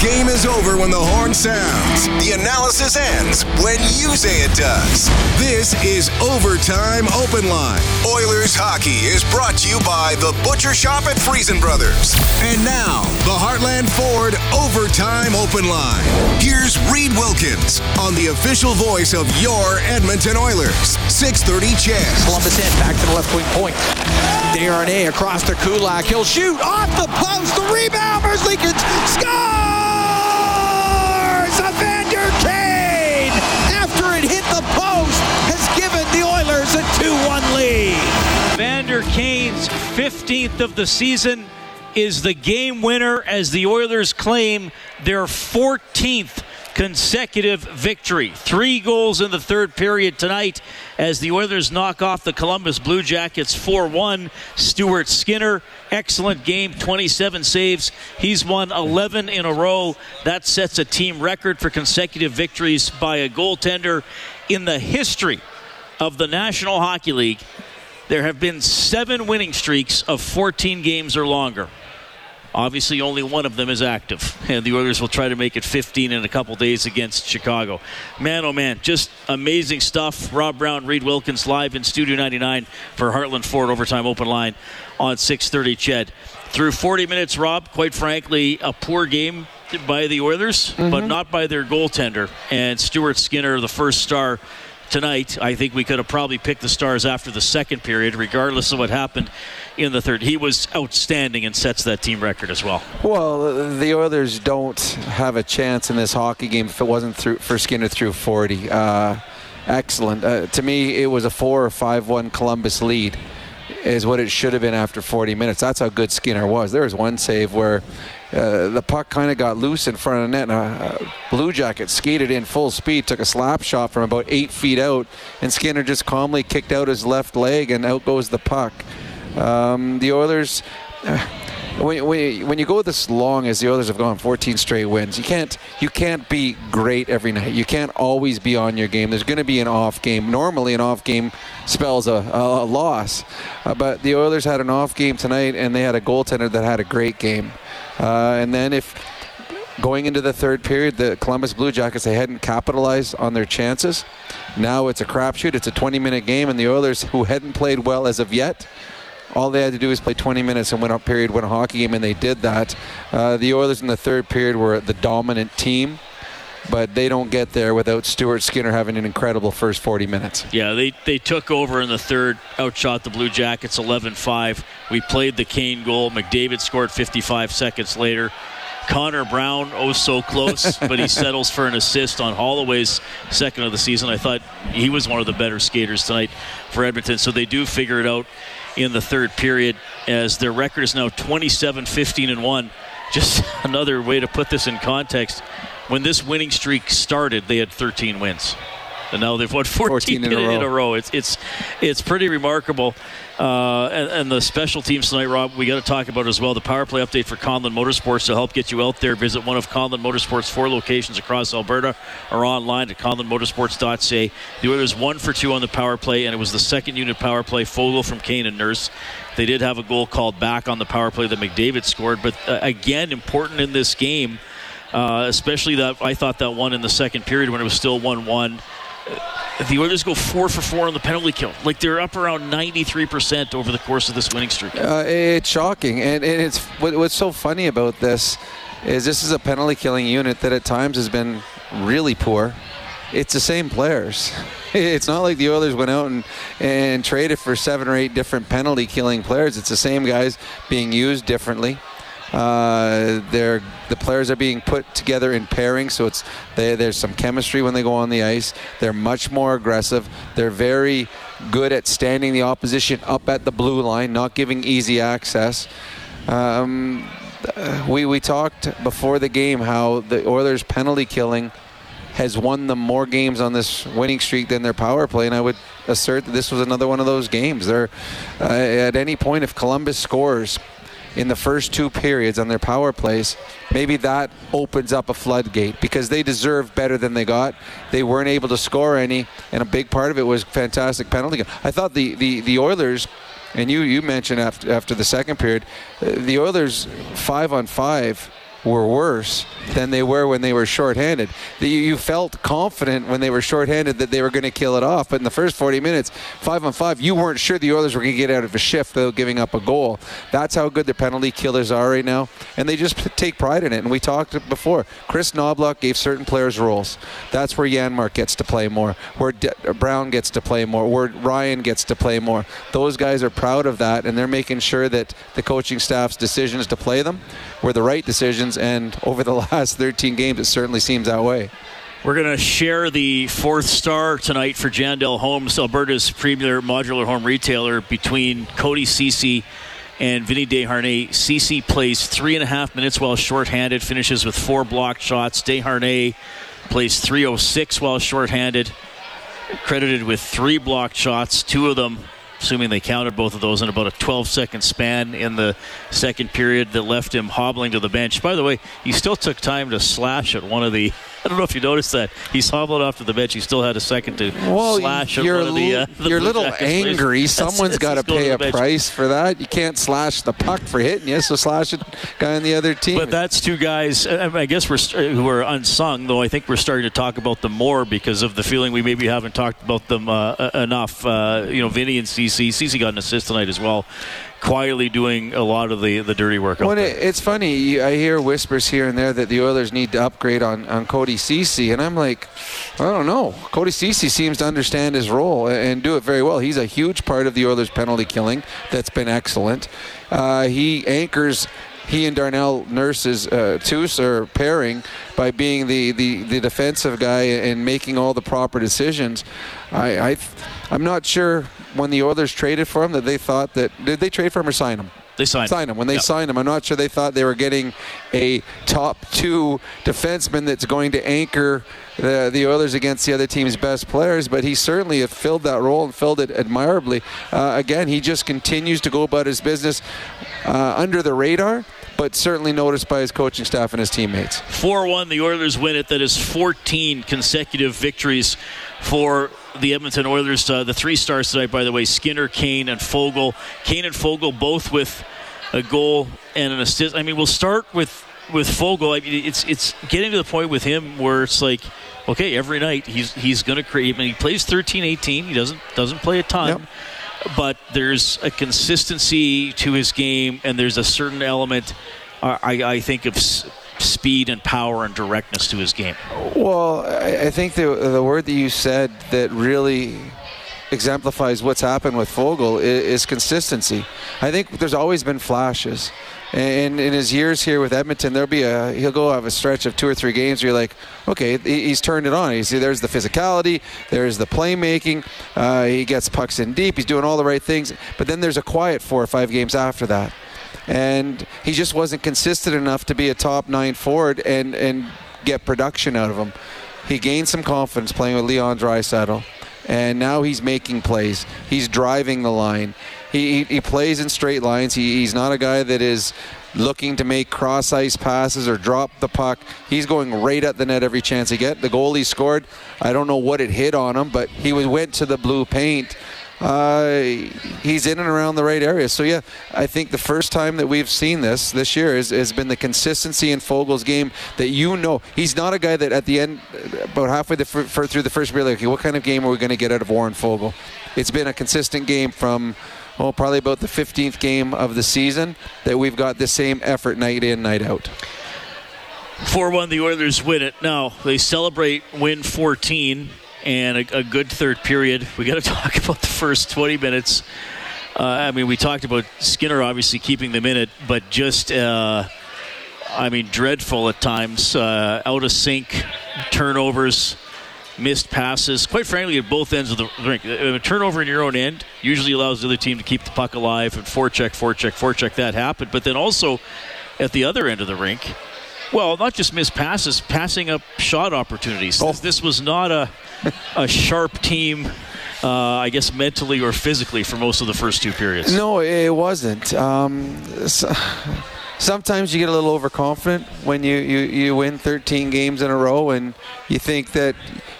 game is over when the horn sounds. The analysis ends when you say it does. This is Overtime Open Line. Oilers hockey is brought to you by the Butcher Shop at Freson Brothers. And now, the Heartland Ford Overtime Open Line. Here's Reed Wilkins on the official voice of your Edmonton Oilers. 630 CHED. Columbus in, back to the left wing point. Desharnais across to Kulak. He'll shoot off the post. The rebound. Merzlikins scores! 15th of the season is the game winner as the Oilers claim their 14th consecutive victory. Three goals in the third period tonight as the Oilers knock off the Columbus Blue Jackets 4 1. Stuart Skinner, excellent game, 27 saves. He's won 11 in a row. That sets a team record for consecutive victories by a goaltender in the history of the National Hockey League. There have been seven winning streaks of 14 games or longer. Obviously, only one of them is active, and the Oilers will try to make it 15 in a couple days against Chicago. Man, oh man, just amazing stuff. Rob Brown, Reed Wilkins, live in Studio 99 for Heartland Ford Overtime Open Line on 6:30. CHED through 40 minutes. Rob, quite frankly, a poor game by the Oilers, mm-hmm. but not by their goaltender and Stuart Skinner, the first star tonight. I think we could have probably picked the Stars after the second period, regardless of what happened in the third. He was outstanding and sets that team record as well. Well, the Oilers don't have a chance in this hockey game if it wasn't through, for Skinner through 40. Uh, excellent. Uh, to me, it was a 4 or 5 1 Columbus lead is what it should have been after 40 minutes. That's how good Skinner was. There was one save where uh, the puck kind of got loose in front of the net. And a, Blue Jacket skated in full speed, took a slap shot from about eight feet out, and Skinner just calmly kicked out his left leg, and out goes the puck. Um, the Oilers. Uh, when, when, you go this long as the Oilers have gone 14 straight wins, you can't you can't be great every night. You can't always be on your game. There's going to be an off game. Normally, an off game spells a, a, a loss, uh, but the Oilers had an off game tonight, and they had a goaltender that had a great game. Uh, and then if going into the third period, the Columbus Blue Jackets they hadn't capitalized on their chances. Now it's a crapshoot. It's a 20-minute game, and the Oilers, who hadn't played well as of yet all they had to do was play 20 minutes and win a period, win a hockey game, and they did that. Uh, the Oilers in the third period were the dominant team but they don't get there without Stuart Skinner having an incredible first 40 minutes. Yeah, they, they took over in the third, outshot the Blue Jackets 11 5. We played the Kane goal. McDavid scored 55 seconds later. Connor Brown, oh so close, but he settles for an assist on Holloway's second of the season. I thought he was one of the better skaters tonight for Edmonton, so they do figure it out in the third period as their record is now 27 15 and 1. Just another way to put this in context. When this winning streak started, they had 13 wins. And now they've won 14, 14 in, a row. in, a row. It's it's it's pretty remarkable. Uh, and, and, the special teams tonight, Rob, we got to talk about as well. The power play update for Conlon Motorsports to help get you out there. Visit one of Conlon Motorsports' four locations across Alberta or online at conlonmotorsports.ca. The Oilers one for two on the power play, and it was the second unit power play. Foegele from Kane and Nurse. They did have a goal called back on the power play that McDavid scored, but uh, again, important in this game. Uh, especially that I thought that one in the second period when it was still 1 1 the Oilers go four for four on the penalty kill. Like they're up around 93% over the course of this winning streak. Uh, it's shocking. And, and it's what, what's so funny about this is this is a penalty killing unit that at times has been really poor. It's the same players. It's not like the Oilers went out and, and traded for seven or eight different penalty killing players. It's the same guys being used differently. Uh, they're the players are being put together in pairings, so it's they, there's some chemistry when they go on the ice. They're much more aggressive. They're very good at standing the opposition up at the blue line, not giving easy access. Um, we we talked before the game how the Oilers penalty killing has won them more games on this winning streak than their power play, and I would assert that this was another one of those games. They're uh, at any point if Columbus scores in the first two periods on their power plays, maybe that opens up a floodgate because they deserve better than they got. They weren't able to score any, and a big part of it was fantastic penalty. I thought the, the, the Oilers, and you, you mentioned after, after the second period, uh, the Oilers five on five were worse than they were when they were shorthanded. You, felt confident when they were shorthanded that they were going to kill it off, but in the first 40 minutes, five on five, you weren't sure the Oilers were going to get out of a shift without giving up a goal. That's how good their penalty killers are right now, and they just take pride in it. And we talked before. Chris Knoblauch gave certain players roles. That's where Janmark gets to play more, where De- Brown gets to play more, where Ryan gets to play more. Those guys are proud of that, and they're making sure that the coaching staff's decisions to play them were the right decisions. And over the last 13 games, it certainly seems that way. We're going to share the fourth star tonight for Jandel Homes, Alberta's premier modular home retailer, between Cody Ceci and Vinny Desharnais. Ceci plays three and a half minutes while shorthanded, finishes with four blocked shots. Desharnais plays 306 while shorthanded, credited with three blocked shots, two of them assuming they counted both of those in about a 12 second span in the second period that left him hobbling to the bench. By the way, he still took time to slash at one of the. I don't know if you noticed that. He's hobbled off to the bench. He still had a second to well, slash at one of the. Uh, the you're a little angry. Someone's got to pay a price for that. You can't slash the puck for hitting you, so slash it guy on the other team. But that's two guys, I guess, we're, who are unsung, though I think we're starting to talk about them more because of the feeling we maybe haven't talked about them uh, enough. Uh, you know, Vinny and Ceci. Ceci got an assist tonight as well quietly doing a lot of the, the dirty work. Well, it, it's funny. I hear whispers here and there that the Oilers need to upgrade on, on Cody Ceci, and I'm like, I don't know. Cody Ceci seems to understand his role and do it very well. He's a huge part of the Oilers' penalty killing. That's been excellent. Uh, he anchors he and Darnell Nurse's uh, are pairing by being the, the, the defensive guy and making all the proper decisions. I, I I'm not sure when the Oilers traded for him that they thought that did they trade for him or sign him? They signed, signed him. When they yep. signed him, I'm not sure they thought they were getting a top two defenseman that's going to anchor the, the Oilers against the other team's best players, but he certainly have filled that role and filled it admirably. Uh, again, he just continues to go about his business uh, under the radar but certainly noticed by his coaching staff and his teammates. 4 1, the Oilers win it. That is 14 consecutive victories for the Edmonton Oilers. Uh, the three stars tonight, by the way, Skinner, Kane, and Foegele. Kane and Foegele both with a goal and an assist. I mean, we'll start with with Foegele. I mean, it's it's getting to the point with him where it's like, okay, every night he's he's going to create. I mean, he plays 13-18. He doesn't doesn't play a ton. Yep. But there's a consistency to his game, and there's a certain element, uh, I, I think, of speed and power and directness to his game. Well, I think the the word that you said that really exemplifies what's happened with Foegele is, is consistency. I think there's always been flashes. And in his years here with Edmonton, there'll be a he'll go have a stretch of two or three games where you're like, okay, he's turned it on. He's there's the physicality, there's the playmaking. Uh, he gets pucks in deep. He's doing all the right things. But then there's a quiet four or five games after that and he just wasn't consistent enough to be a top nine forward and and get production out of him. He gained some confidence playing with Leon Draisaitl, and now he's making plays. He's driving the line. He, he, he plays in straight lines. He, he's not a guy that is looking to make cross ice passes or drop the puck. He's going right at the net every chance he gets. The goal he scored, I don't know what it hit on him, but he went to the blue paint uh, he's in and around the right area. So yeah, I think the first time that we've seen this this year is, has been the consistency in Foegele's game that you know he's not a guy that at the end, about halfway the, for, through the first period, like, okay, what kind of game are we going to get out of Warren Foegele? It's been a consistent game from well, probably about the 15th game of the season that we've got the same effort night in, night out. 4 1, the Oilers win it. Now, they celebrate win 14 and a, a good third period. We got to talk about the first 20 minutes. Uh, I mean, we talked about Skinner obviously keeping them in it, but just, uh, I mean, dreadful at times. Uh, out of sync, turnovers, missed passes. Quite frankly, at both ends of the rink. A turnover in your own end usually allows the other team to keep the puck alive and forecheck, forecheck, forecheck. That happened. But then also at the other end of the rink, well, not just missed passes, passing up shot opportunities. Oh. This was not a a sharp team. Uh, I guess mentally or physically for most of the first two periods. No, it wasn't. Um, so, sometimes you get a little overconfident when you, you, you win 13 games in a row and you think that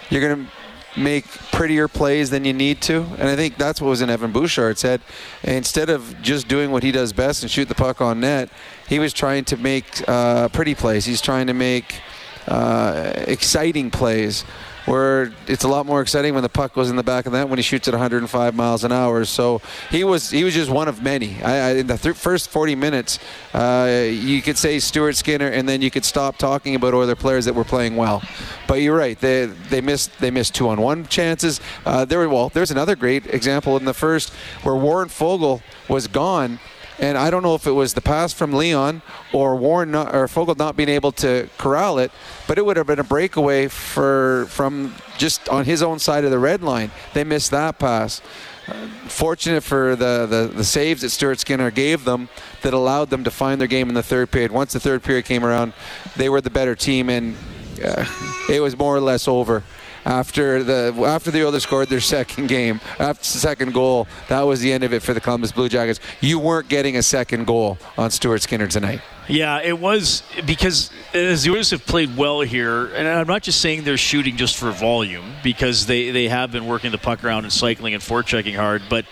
you're going to make prettier plays than you need to. And I think that's what was in Evan Bouchard's head. Instead of just doing what he does best and shoot the puck on net, he was trying to make uh, pretty plays. He's trying to make uh, exciting plays where it's a lot more exciting when the puck goes in the back of that when he shoots at 105 miles an hour. So he was he was just one of many. I, I, in the th- first 40 minutes, uh, you could say Stuart Skinner, and then you could stop talking about other players that were playing well. But you're right. They they missed they missed two on one chances. Uh, there well, there's another great example in the first where Warren Foegele was gone and I don't know if it was the pass from Leon or Warren not, or Foegele not being able to corral it, but it would have been a breakaway for from just on his own side of the red line. They missed that pass. Uh, fortunate for the, the, the saves that Stuart Skinner gave them that allowed them to find their game in the third period. Once the third period came around, they were the better team, and uh, it was more or less over after the after the Oilers scored their second game, after the second goal, that was the end of it for the Columbus Blue Jackets. You weren't getting a second goal on Stuart Skinner tonight. Yeah, it was because as the Oilers have played well here, and I'm not just saying they're shooting just for volume because they, they have been working the puck around and cycling and forechecking hard, but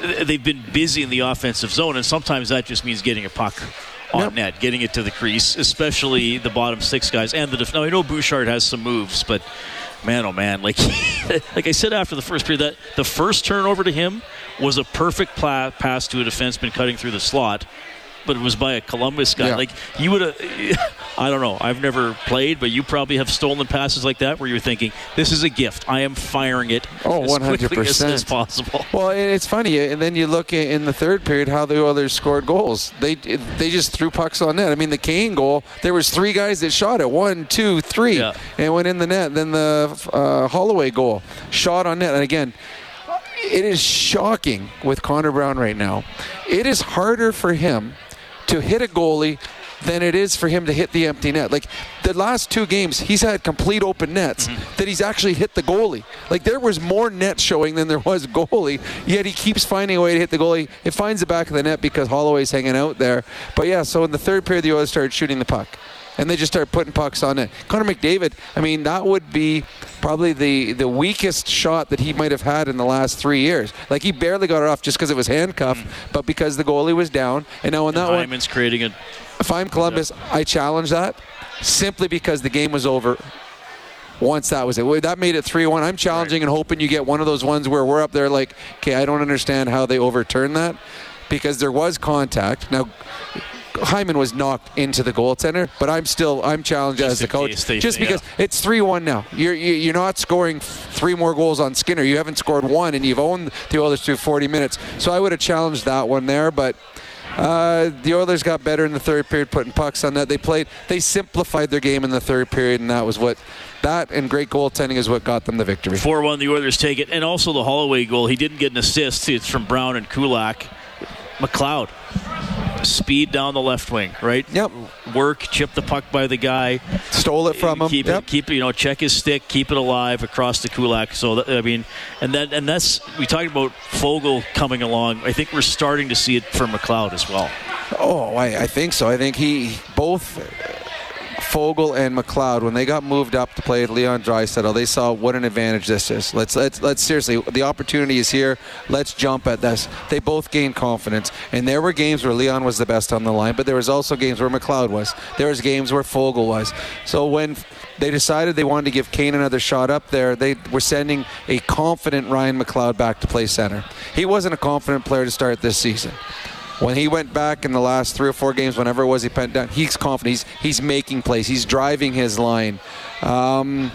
they've been busy in the offensive zone, and sometimes that just means getting a puck on net, getting it to the crease, especially the bottom six guys and the def- now I know Bouchard has some moves, but man, oh man, like like I said after the first period, that the first turnover to him was a perfect pla- pass to a defenseman cutting through the slot but it was by a Columbus guy. Yeah. Like you would have, I don't know. I've never played, but you probably have stolen passes like that where you're thinking, "This is a gift. I am firing it oh, as 100%. quickly as, as possible." Well, it's funny, and then you look in the third period how the others scored goals. They they just threw pucks on net. I mean, the Kane goal, there was three guys that shot it, one, two, three, yeah. and went in the net. Then the uh, Holloway goal, shot on net, and again it is shocking with Connor Brown right now. It is harder for him to hit a goalie than it is for him to hit the empty net. Like the last two games, he's had complete open nets mm-hmm. that he's actually hit the goalie. Like there was more net showing than there was goalie, yet he keeps finding a way to hit the goalie. It finds the back of the net because Holloway's hanging out there. But yeah, so in the third period, the Oilers started shooting the puck and they just start putting pucks on it. Connor McDavid, I mean, that would be probably the, the weakest shot that he might have had in the last three years. Like he barely got it off just because it was handcuffed, mm. but because the goalie was down. And now in that Hyman's one, creating a. If I'm Columbus, I challenge that simply because the game was over once that was it. That made it 3 1. I'm challenging right. and hoping you get one of those ones where we're up there like, okay, I don't understand how they overturned that because there was contact. Now, Hyman was knocked into the goaltender, but I'm still I'm challenged just as the coach just because yeah. it's three one now. You're you're not scoring three more goals on Skinner. You haven't scored one, and you've owned the Oilers through 40 minutes. So I would have challenged that one there, but. Uh, the Oilers got better in the third period, putting pucks on that. They played, they simplified their game in the third period, and that was what that and great goaltending is what got them the victory. 4 1, the Oilers take it. And also the Holloway goal. He didn't get an assist. It's from Brown and Kulak. McLeod speed down the left wing, right? Yep. Work, chip the puck by the guy, stole it from him. Keep yep. it, keep you know, check his stick, keep it alive across the Kulak. So that, I mean, and then and that's we talked about Foegele coming along. I think we're starting to see it for McLeod as well. Oh, I, I think so. I think he both Foegele and McLeod, when they got moved up to play with Leon Draisaitl, they saw what an advantage this is. Let's let's let's seriously, the opportunity is here. Let's jump at this. They both gained confidence, and there were games where Leon was the best on the line, but there was also games where McLeod was. There was games where Foegele was. So when they decided they wanted to give Kane another shot up there. They were sending a confident Ryan McLeod back to play center. He wasn't a confident player to start this season when he went back in the last three or four games, whenever it was he pent down, he's confident. He's he's making plays. He's driving his line. Um,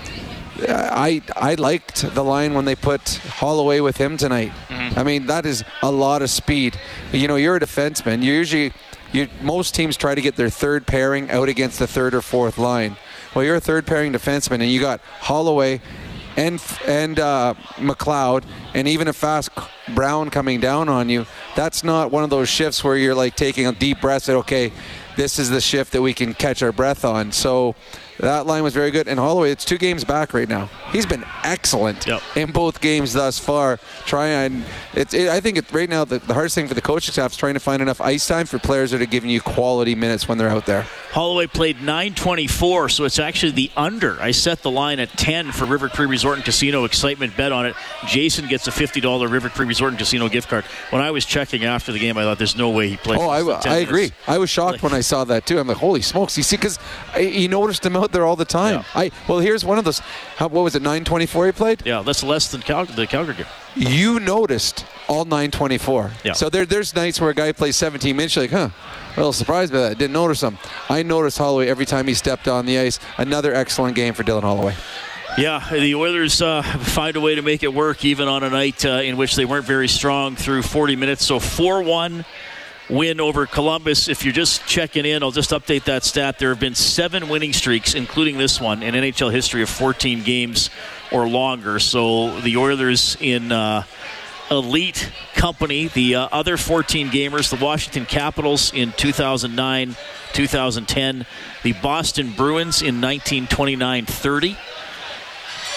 I I liked the line when they put Holloway with him tonight. Mm-hmm. I mean that is a lot of speed. You know, you're a defenseman. You usually you, most teams try to get their third pairing out against the third or fourth line. Well, you're a third pairing defenseman, and you got Holloway and and uh, McLeod, and even a fast Brown coming down on you. That's not one of those shifts where you're like taking a deep breath. And okay, this is the shift that we can catch our breath on. So that line was very good. And Holloway, it's two games back right now. He's been excellent Yep. in both games thus far. Try and it's. It, I think it, right now the, the hardest thing for the coaching staff is trying to find enough ice time for players that are giving you quality minutes when they're out there. Holloway played 924, so it's actually the under. I set the line at 10 for River Cree Resort and Casino excitement bet on it. Jason gets a $50 River Cree Resort and Casino gift card. When I was checking after the game, I thought there's no way he played. Oh, I, I agree. I was shocked when I saw that too. I'm like, holy smokes! You see, because you noticed him out there all the time. Yeah. I well, here's one of those. How, what was it? 924 he played. Yeah, that's less than Cal- the Calgary game. You noticed all 924. Yeah. So there, there's nights where a guy plays 17 minutes. You're like, huh? A little surprised by that. Didn't notice him. I noticed Holloway every time he stepped on the ice. Another excellent game for Dylan Holloway. Yeah, the Oilers uh, find a way to make it work even on a night uh, in which they weren't very strong through 40 minutes. So 4 1 win over Columbus. If you're just checking in, I'll just update that stat. There have been seven winning streaks, including this one, in NHL history of 14 games or longer. So the Oilers in. Uh, elite company. The uh, other 14 gamers, the Washington Capitals in 2009, 2010, the Boston Bruins in 1929 30.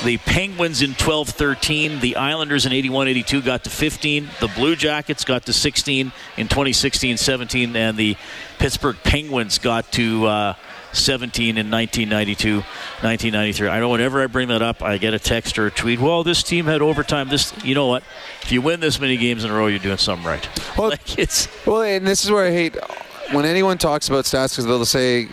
The Penguins in 12 13. The Islanders in 81 82 got to 15. The Blue Jackets got to 16 in 2016 17. And the Pittsburgh Penguins got to uh, 17 in 1992 1993. I know whenever I bring that up, I get a text or a tweet. Well, this team had overtime. This, You know what? If you win this many games in a row, you're doing something right. Well, like it's. Well, and this is where I hate when anyone talks about stats because they'll say.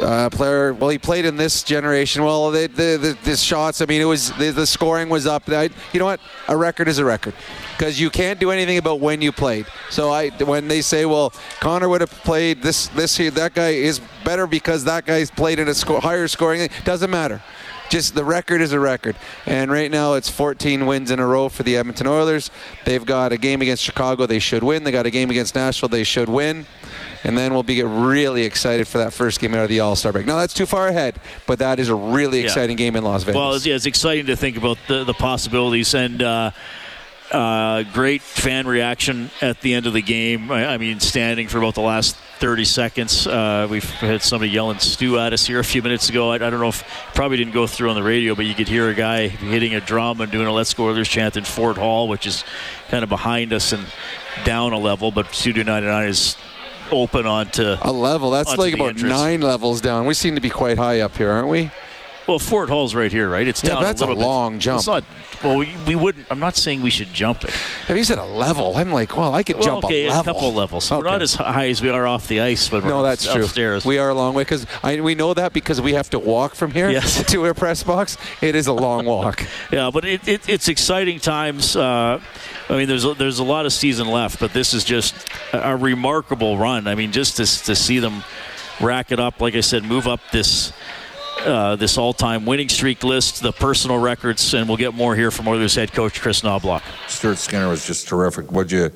Uh, player, well, he played in this generation. Well, the the, the, shots. I mean, it was the, the scoring was up. I, you know what? A record is a record because you can't do anything about when you played. So I, when they say, well, Connor would have played this this year, that guy is better because that guy's played in a sco- higher scoring. Doesn't matter. Just the record is a record. And right now it's 14 wins in a row for the Edmonton Oilers. They've got a game against Chicago they should win. They got a game against Nashville they should win. And then we'll be get really excited for that first game out of the All Star break. Now that's too far ahead, but that is a really Yeah. exciting game in Las Vegas. Well, it's, yeah, it's exciting to think about the, the possibilities and uh, uh, great fan reaction at the end of the game. I, I mean, standing for about the last 30 seconds. Uh, we've had somebody yelling "stew" at us here a few minutes ago. I, I don't know if probably didn't go through on the radio, but you could hear a guy hitting a drum and doing a "Let's Go Oilers" chant in Ford Hall, which is kind of behind us and down a level. But Studio 99 is open onto a level. That's onto like about entrance. nine levels down. We seem to be quite high up here, aren't we? Well, Ford Hall's right here, right? It's Yeah, down that's a little bit. long jump. It's not. Well, we, we wouldn't. I'm not saying we should jump it. If you said a level, I'm like, well, I could Well, jump okay, a level. couple levels. We're not as high as we are off the ice, but we're No, that's true. upstairs. We are a long way because we know that because we have to walk from here Yes. to our press box. It is a long walk. Yeah, but it, it, it's exciting times. Uh, I mean, there's a, there's a lot of season left, but this is just a, a remarkable run. I mean, just to, to see them rack it up, like I said, move up this uh, this all-time winning streak list, the personal records, and we'll get more here from Oilers head coach Chris Knoblauch. Stuart Skinner was just terrific. What'd you?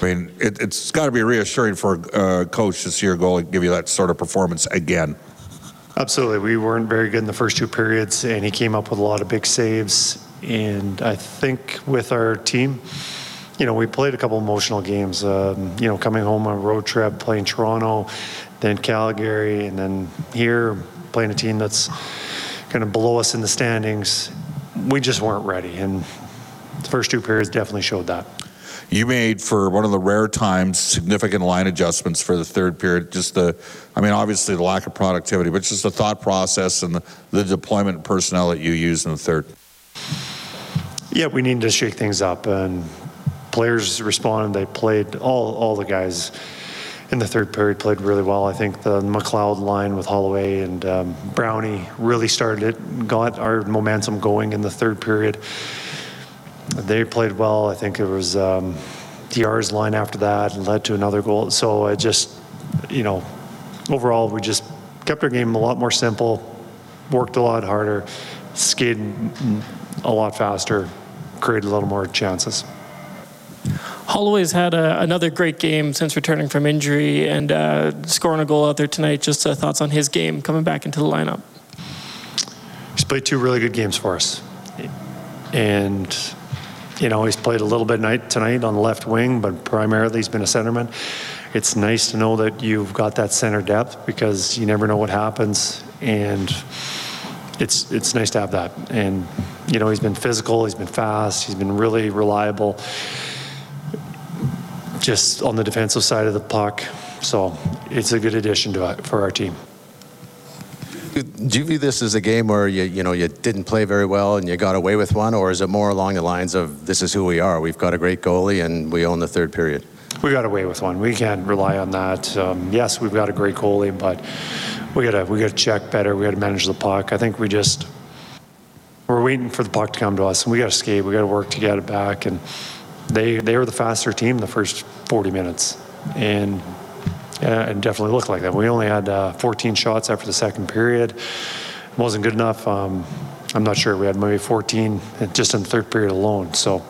I mean, it, it's got to be reassuring for a uh, coach to see your goal and give you that sort of performance again. Absolutely. We weren't very good in the first two periods, and he came up with a lot of big saves. And I think with our team, you know, we played a couple emotional games. Um, you know, coming home on a road trip, playing Toronto, then Calgary, and then here playing a team that's kind of below us in the standings. We just weren't ready, and the first two periods definitely showed that. You made for one of the rare times significant line adjustments for the third period. Just the, I mean, obviously the lack of productivity, but just the thought process and the, the deployment personnel that you used in the third. Yeah, we needed to shake things up, and players responded. They played all all the guys in the third period played really well. I think the McLeod line with Holloway and um, Brownie really started it, got our momentum going in the third period. They played well. I think it was um, DR's line after that and led to another goal. So I just, you know, overall we just kept our game a lot more simple, worked a lot harder, skated a lot faster, created a little more chances. Holloway's had a, another great game since returning from injury and uh, scoring a goal out there tonight. Just uh, thoughts on his game coming back into the lineup. He's played two really good games for us. And, you know, he's played a little bit night tonight on the left wing, but primarily he's been a centerman. It's nice to know that you've got that center depth because you never know what happens and it's it's nice to have that. And you know, he's been physical, he's been fast, he's been really reliable, just on the defensive side of the puck. So it's a good addition to for our team. Do you view this as a game where you you know you didn't play very well and you got away with one, or is it more along the lines of this is who we are? We've got a great goalie and we own the third period. We got away with one. We can't rely on that. Um, yes, we've got a great goalie, but we gotta we gotta check better. We gotta manage the puck. I think we just we're waiting for the puck to come to us, and we gotta skate. We gotta work to get it back. And they they were the faster team the first 40 minutes, and yeah, it definitely looked like that. We only had uh, 14 shots after the second period. It wasn't good enough. Um, I'm not sure. We had maybe 14 just in the third period alone. So,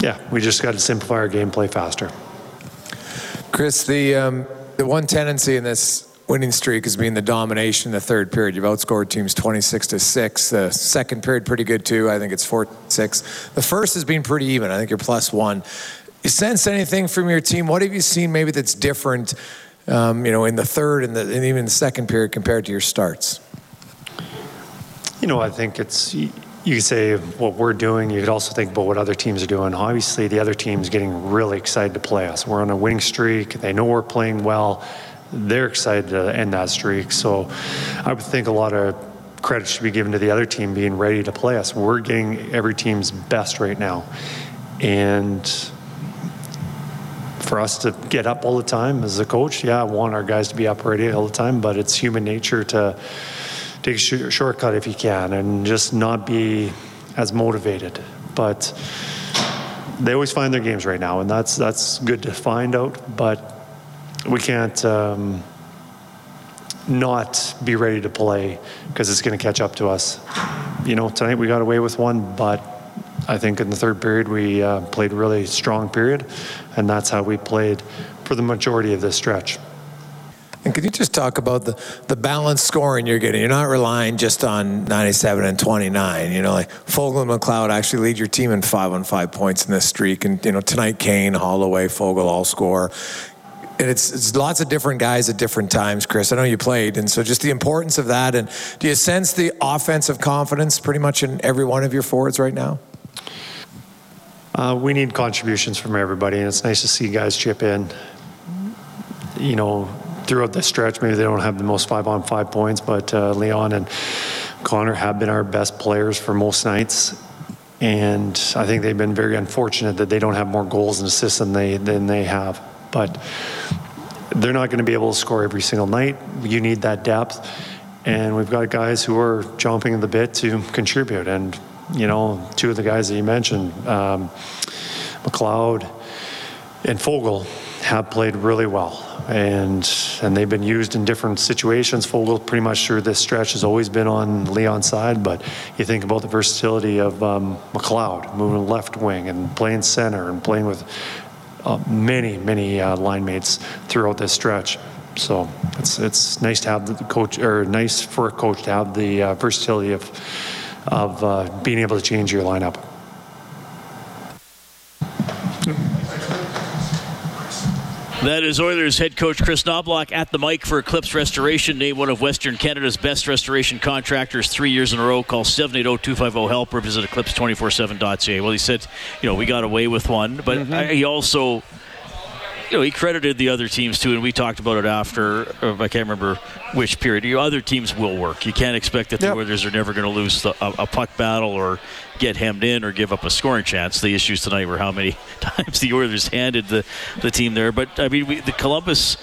yeah, we just got to simplify our game, play faster. Chris, the um, the one tendency in this winning streak has been the domination in the third period. You've outscored teams 26 to six. The second period pretty good too. I think it's 4 6. The first has been pretty even. I think you're plus one. You sense anything from your team? What have you seen maybe that's different, um, you know, in the third and, the, and even the second period compared to your starts? You know, I think it's you could say what we're doing. You could also think about what other teams are doing. Obviously, the other team's getting really excited to play us. We're on a winning streak. They know we're playing well. They're excited to end that streak. So, I would think a lot of credit should be given to the other team being ready to play us. We're getting every team's best right now, and for us to get up all the time as a coach, yeah, I want our guys to be up ready all the time, but it's human nature to take a sh- shortcut if you can and just not be as motivated. But they always find their games right now, and that's that's good to find out. But we can't um, not be ready to play because it's going to catch up to us. You know, tonight we got away with one, but I think in the third period we uh, played a really strong period, and that's how we played for the majority of this stretch. And could you just talk about the, the balanced scoring you're getting? You're not relying just on 97 and 29. You know, like Foegele and McLeod actually lead your team in five on five points in this streak. And, you know, tonight, Kane, Holloway, Foegele all score. And it's, it's lots of different guys at different times, Chris. I know you played. And so just the importance of that. And do you sense the offensive confidence pretty much in every one of your forwards right now? Uh, we need contributions from everybody, and it's nice to see guys chip in. You know, throughout the stretch, maybe they don't have the most five on five points, but uh, Leon and Connor have been our best players for most nights. And I think they've been very unfortunate that they don't have more goals and assists than they than they have. But they're not going to be able to score every single night. You need that depth, and we've got guys who are jumping in the bit to contribute. And you know, two of the guys that you mentioned, um, McLeod and Foegele, have played really well. And and they've been used in different situations. Foegele pretty much through this stretch has always been on Leon's side, but you think about the versatility of um, McLeod moving left wing and playing center and playing with uh, many many uh, line mates throughout this stretch. So it's it's nice to have the coach or nice for a coach to have the uh, versatility of of uh, being able to change your lineup. That is Oilers head coach Chris Knoblauch at the mic for Eclipse Restoration, named one of Western Canada's best restoration contractors three years in a row. Call 780-250-HELP or visit eclipse247.ca. Well, he said, you know, we got away with one, but mm-hmm. he also you know, he credited the other teams too, and we talked about it after. Uh, I can't remember which period. You other teams will work. You can't expect that the yep. Oilers are never going to lose the, a, a, puck battle or get hemmed in or give up a scoring chance. The issues tonight were how many times the Oilers handed the, the team there. But I mean, we, the Columbus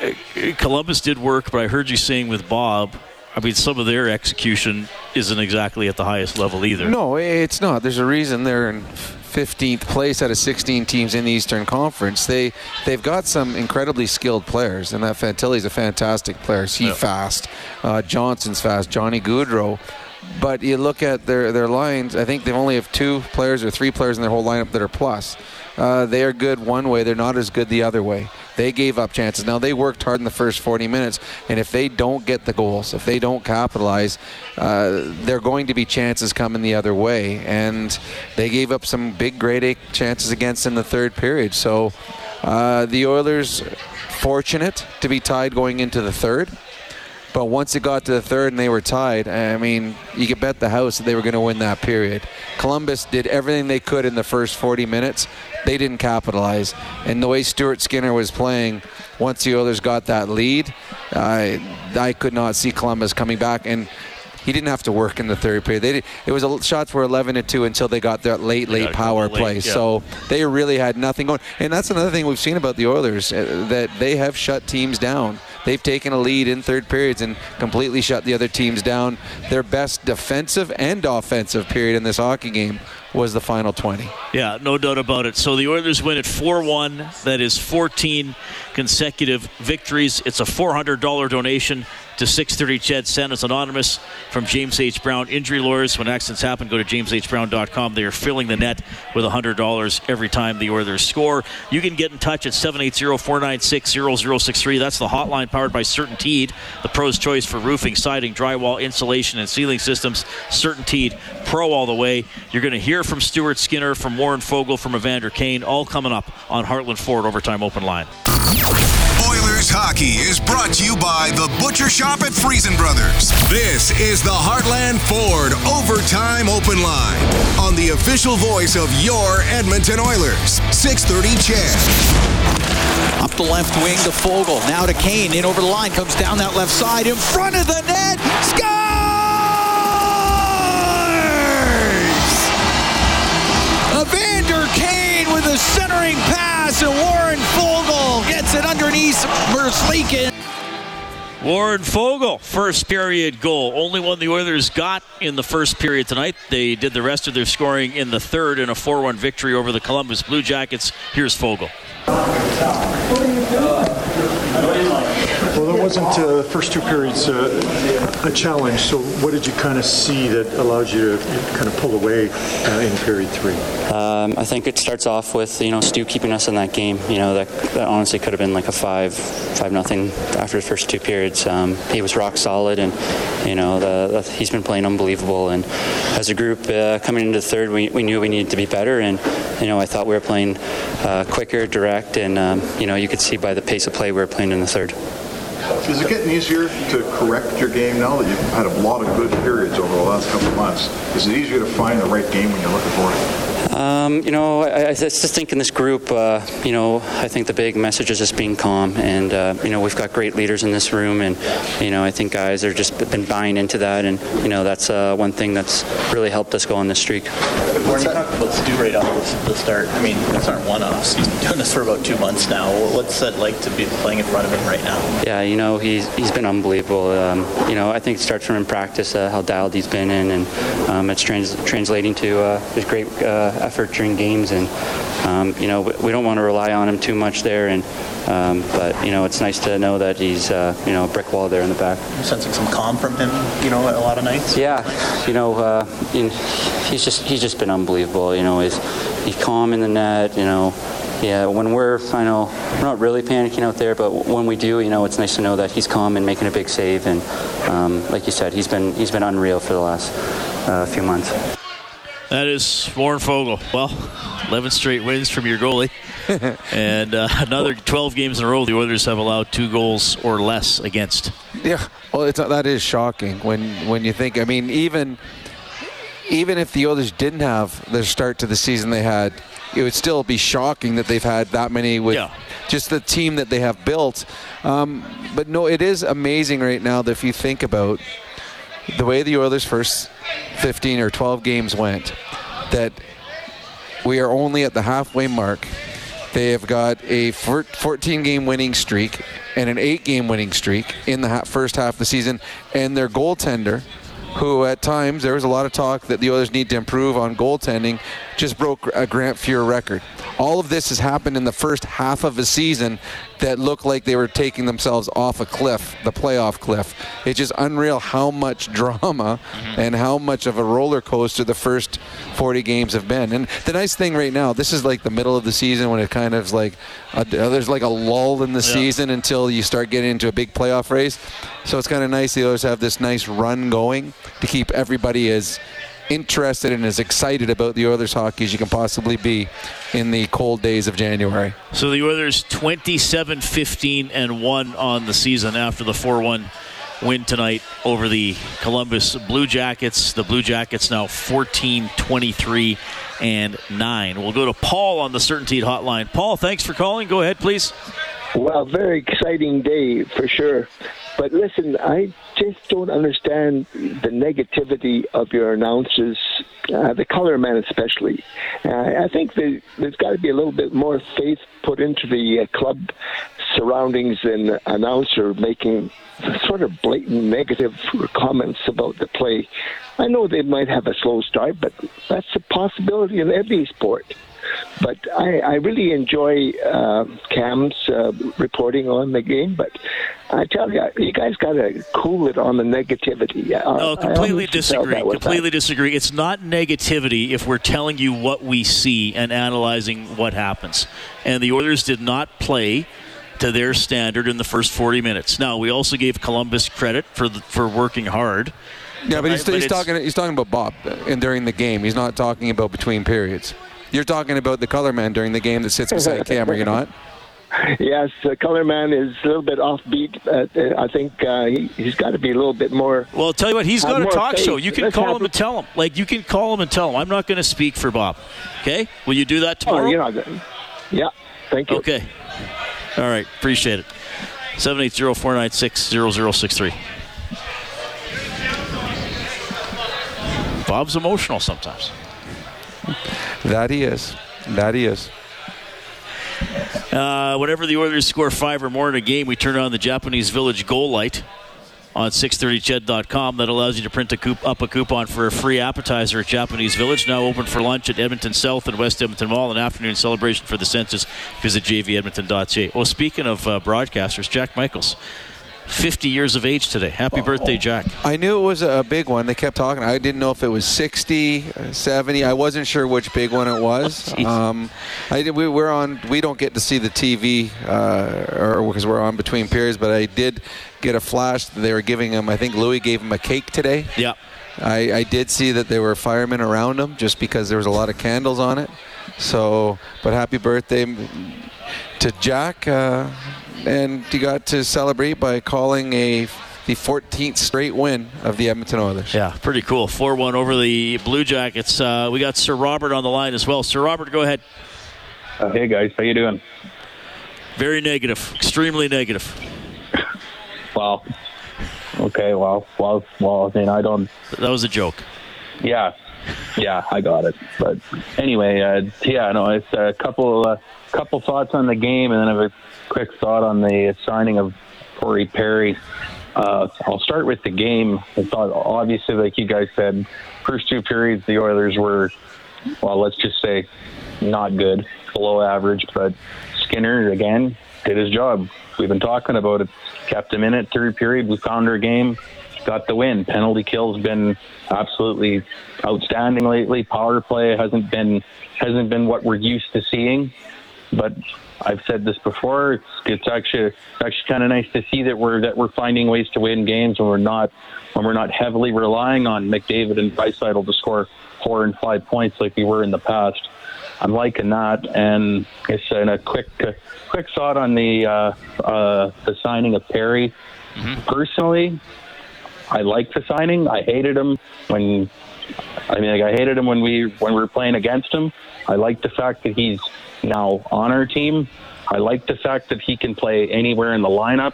uh, Columbus did work, but I heard you saying with Bob. I mean, some of their execution isn't exactly at the highest level either. No, it's not. There's a reason they're in 15th place out of 16 teams in the Eastern Conference. They they've got some incredibly skilled players, and that Fantilli's a fantastic player. He's yep. fast. Uh, Johnson's fast. Johnny Gaudreau. But you look at their their lines. I think they only have two players or three players in their whole lineup that are plus. Uh, they are good one way. They're not as good the other way. They gave up chances. Now they worked hard in the first 40 minutes, and if they don't get the goals, if they don't capitalize, uh, they're going to be chances coming the other way. And they gave up some big grade A chances against in the third period. So uh, the Oilers fortunate to be tied going into the third. But once it got to the third and they were tied, I mean, you could bet the house that they were going to win that period. Columbus did everything they could in the first 40 minutes. They didn't capitalize. And the way Stuart Skinner was playing, once the Oilers got that lead, I, I could not see Columbus coming back. And he didn't have to work in the third period. They did, it was a, shots were 11 to 2 until they got that late, late power late, play. yeah. So they really had nothing going. And that's another thing we've seen about the Oilers uh, that they have shut teams down. They've taken a lead in third periods and completely shut the other teams down. Their best defensive and offensive period in this hockey game was the final 20. Yeah, no doubt about it. So the Oilers win at 4 1. That is 14 consecutive victories. It's a $400 donation to 630 Ched Send us anonymous from James H. Brown Injury Lawyers. When accidents happen, go to jameshbrown.com. They are filling the net with $100 every time the Oilers score. You can get in touch at 780-496-0063. That's the hotline powered by Certainteed, the pro's choice for roofing, siding, drywall, insulation, and ceiling systems. Certainteed, pro all the way. You're going to hear from Stuart Skinner, from Warren Foegele, from Evander Kane, all coming up on Heartland Ford Overtime Open Line. Oilers hockey is brought to you by the Butcher Shop at Freson Brothers. This is the Heartland Ford Overtime Open Line on the official voice of your Edmonton Oilers. 630 CHED. Up the left wing to Foegele. Now to Kane. In over the line. Comes down that left side. In front of the net. Scores! Evander Kane with a centering pass. And Warren Foegele gets it underneath Merzlikins. Warren Foegele, first period goal. Only one the Oilers got in the first period tonight. They did the rest of their scoring in the third in a 4 1 victory over the Columbus Blue Jackets. Here's Foegele. Wasn't uh, the first two periods uh, a challenge. So, what did you kind of see that allowed you to kind of pull away uh, in period three? Um, I think it starts off with you know Stu keeping us in that game. You know that, that honestly could have been like a five five nothing after the first two periods. Um, he was rock solid, and you know the, the, he's been playing unbelievable. And as a group uh, coming into the third, we, we knew we needed to be better. And you know I thought we were playing uh, quicker, direct, and um, you know you could see by the pace of play we were playing in the third. Is it getting easier to correct your game now that you've had a lot of good periods over the last couple of months? Is it easier to find the right game when you're looking for it? Um, you know, I, I just think in this group, uh, you know, I think the big message is just being calm, and uh, you know, we've got great leaders in this room, and you know, I think guys are just been buying into that, and you know, that's uh, one thing that's really helped us go on this streak. When you talk about Stu right off the start, I mean, these aren't one-offs. He's been doing this for about two months now. What's that like to be playing in front of him right now? Yeah, you know, he's he's been unbelievable. Um, you know, I think it starts from in practice, uh, how dialed he's been in, and um, it's trans- translating to uh, his great uh, effort during games. And um, you know, we, we don't want to rely on him too much there. And um, but you know, it's nice to know that he's uh, you know a brick wall there in the back. You're sensing some calm from him, you know, a lot of nights. Yeah, you know, uh, in, he's just he's just been unbelievable. You know, he's he's calm in the net. You know, yeah. When we're, I know, we're not really panicking out there, but when we do, you know, it's nice to know that he's calm and making a big save. And um, like you said, he's been he's been unreal for the last uh, few months. That is Warren Foegele. Well, 11 straight wins from your goalie. and uh, another 12 games in a row, the Oilers have allowed two goals or less against. Yeah, well, it's, that is shocking when when you think. I mean, even even if the Oilers didn't have the start to the season they had, it would still be shocking that they've had that many with Yeah. just the team that they have built. Um, but no, it is amazing right now that if you think about the way the Oilers' first 15 or 12 games went, that we are only at the halfway mark. They have got a 14 game winning streak and an eight game winning streak in the first half of the season. And their goaltender, who at times there was a lot of talk that the Oilers need to improve on goaltending, just broke a Grant Fuhr record. All of this has happened in the first half of a season that looked like they were taking themselves off a cliff, the playoff cliff. It's just unreal how much drama mm-hmm. and how much of a roller coaster the first 40 games have been. And the nice thing right now, this is like the middle of the season when it kind of is like a, uh, there's like a lull in the season until you start getting into a big playoff race. So it's kind of nice the Oilers have this nice run going to keep everybody as interested and as excited about the Oilers hockey as you can possibly be in the cold days of January. So the Oilers 27 15 and 1 on the season after the 4 1 win tonight over the Columbus Blue Jackets. The Blue Jackets now 14 23 and 9. We'll go to Paul on the Certainteed Hotline. Paul, thanks for calling. Go ahead, please. Well, very exciting day for sure. But listen, I just don't understand the negativity of your announcers, uh, the color man especially. Uh, I think there, there's got to be a little bit more faith put into the uh, club surroundings than announcer making sort of blatant negative comments about the play. I know they might have a slow start, but that's a possibility in every sport. But I, I really enjoy uh, Cam's uh, reporting on the game. But I tell you, you guys got to cool it on the negativity. I, No, completely I almost felt disagree. that Completely disagree. It's not negativity if we're telling you what we see and analyzing what happens. And the Oilers did not play to their standard in the first 40 minutes. Now, we also gave Columbus credit for the, for working hard. Yeah, but he's, But he's talking. He's talking about Bob, uh, and during the game, he's not talking about between periods. You're talking about the color man during the game that sits beside Cam, are you not? Yes, the color man is a little bit offbeat. Uh, I think uh, he, he's got to be a little bit more. Well, I'll tell you what, he's got a talk faith. show. You can Let's call have him and tell him. Like, you can call him and tell him. I'm not going to speak for Bob. Okay? Will you do that tomorrow? Oh, you're not good. Yeah, thank you. Okay. All right. Appreciate it. 780 496 0063. Bob's emotional sometimes. That he is. That he is. Uh, whenever the Oilers score five or more in a game, we turn on the Japanese Village goal light on 630ched.com. That allows you to print a coup- up a coupon for a free appetizer at Japanese Village. Now open for lunch at Edmonton South and West Edmonton Mall. An afternoon celebration for the census. Visit jvedmonton.ca. Well, speaking of uh, broadcasters, Jack Michaels, 50 years of age today. Happy birthday, Jack. I knew it was a big one. They kept talking. I didn't know if it was 60, uh, 70. I wasn't sure which big one it was. um, I did, we, we're on. We don't get to see the TV uh, or because we're on between periods. But I did get a flash. They were giving him. I think Louis gave him a cake today. Yeah. I, I did see that there were firemen around him just because there was a lot of candles on it. So, but happy birthday to Jack. Uh, and you got to celebrate by calling a the 14th straight win of the Edmonton Oilers. Yeah, pretty cool. 4 1 over the Blue Jackets. Uh, we got Sir Robert on the line as well. Sir Robert, go ahead. Uh, hey guys, how you doing? Very negative. Extremely negative. Well, okay, well, well, well. I mean, I don't. That was a joke. Yeah, yeah, I got it. But anyway, uh, yeah, no, it's a couple, uh, couple thoughts on the game, and then I have a quick thought on the signing of Corey Perry. Uh, I'll start with the game. I thought, obviously, like you guys said, first two periods the Oilers were, well, let's just say, not good, below average. But Skinner again did his job. We've been talking about it. Kept him in it. Third period, we found our game, got the win. Penalty kill's been absolutely outstanding lately. Power play hasn't been hasn't been what we're used to seeing. But I've said this before. It's, it's actually actually kind of nice to see that we're that we're finding ways to win games when we're not when we're not heavily relying on McDavid and Draisaitl to score four and five points like we were in the past. I'm liking that, and it's and a quick uh, quick thought on the uh, uh, the signing of Perry. Personally, I like the signing. I hated him when I mean, like, I hated him when we when we were playing against him. I like the fact that he's now on our team. I like the fact that he can play anywhere in the lineup.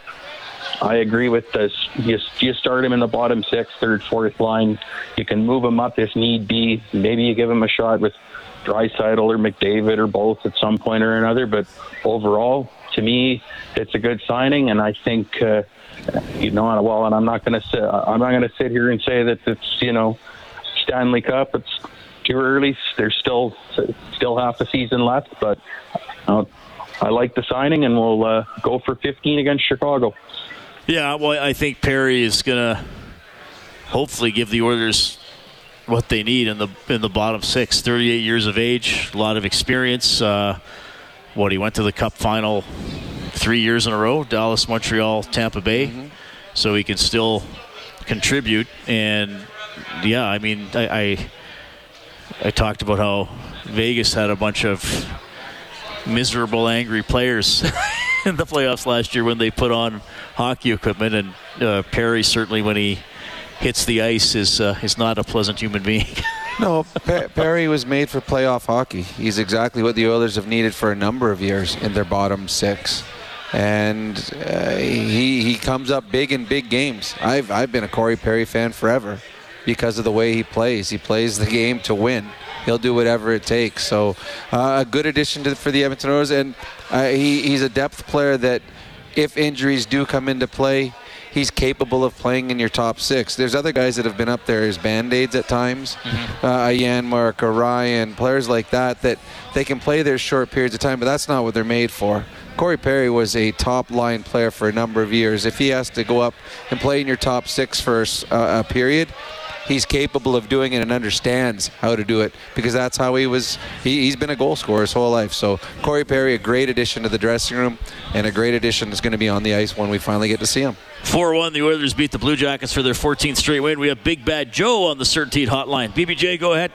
I agree with this. You, you start him in the bottom six, third, fourth line. You can move him up if need be. Maybe you give him a shot with Draisaitl or McDavid or both at some point or another. But overall, to me, it's a good signing, and I think uh, you know. Well, and I'm not going to. I'm not going to sit here and say that it's you know Stanley Cup. It's too early. There's still still half the season left, but uh, I like the signing, and we'll uh, go for 15 against Chicago. Yeah, well, I think Perry is going to hopefully give the Oilers what they need in the in the bottom six. 38 years of age, a lot of experience. Uh, what he went to the Cup final three years in a row: Dallas, Montreal, Tampa Bay. So he can still contribute. And yeah, I mean, I I, I talked about how Vegas had a bunch of miserable, angry players in the playoffs last year when they put on hockey equipment, and uh, Perry certainly when he hits the ice is uh, is not a pleasant human being. No, Pe- Perry was made for playoff hockey. He's exactly what the Oilers have needed for a number of years in their bottom six. And uh, he he comes up big in big games. I've I've been a Corey Perry fan forever because of the way he plays. He plays the game to win. He'll do whatever it takes. So uh, a good addition to, for the Edmonton Oilers, and uh, he, he's a depth player that if injuries do come into play, he's capable of playing in your top six. There's other guys that have been up there as band-aids at times, mm-hmm. uh, Janmark or Ryan, players like that, that they can play their short periods of time, but that's not what they're made for. Corey Perry was a top line player for a number of years. If he has to go up and play in your top six for a, a period, he's capable of doing it and understands how to do it because that's how he was. He, has been a goal scorer his whole life. So Corey Perry, a great addition to the dressing room, and a great addition is going to be on the ice when we finally get to see him. 4 1, the Oilers beat the Blue Jackets for their 14th straight win. We have Big Bad Joe on the CertainTeed hotline. BBJ, go ahead.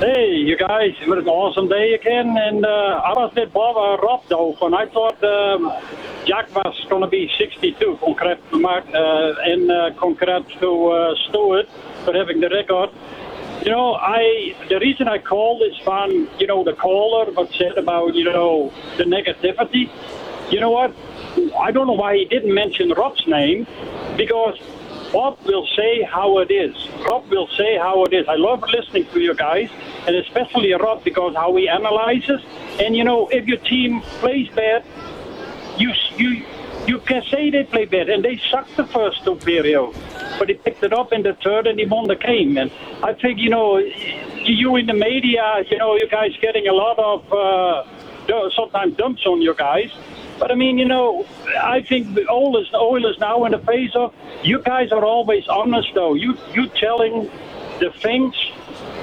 Hey, you guys, it was an awesome day again. And uh, I was dit Bob Rob though, and I thought um, Jack was going to be 62 concreet gemaakt. Uh, en uh, to uh, Stuart for having the record. You know, I the reason I called is from you know the caller what said about you know the negativity. You know what? I don't know why he didn't mention Rob's name because Bob will say how it is. Rob will say how it is. I love listening to you guys, and especially Rob because how he analyzes. And you know, if your team plays bad, you you you can say they play bad, and they sucked the first two periods, but he picked it up in the third and he won the game. And I think you know, you in the media, you know, you guys getting a lot of uh, sometimes dumps on you guys. But I mean, you know, I think the Oilers, Oilers now in the face of you guys are always honest, though. You you telling the things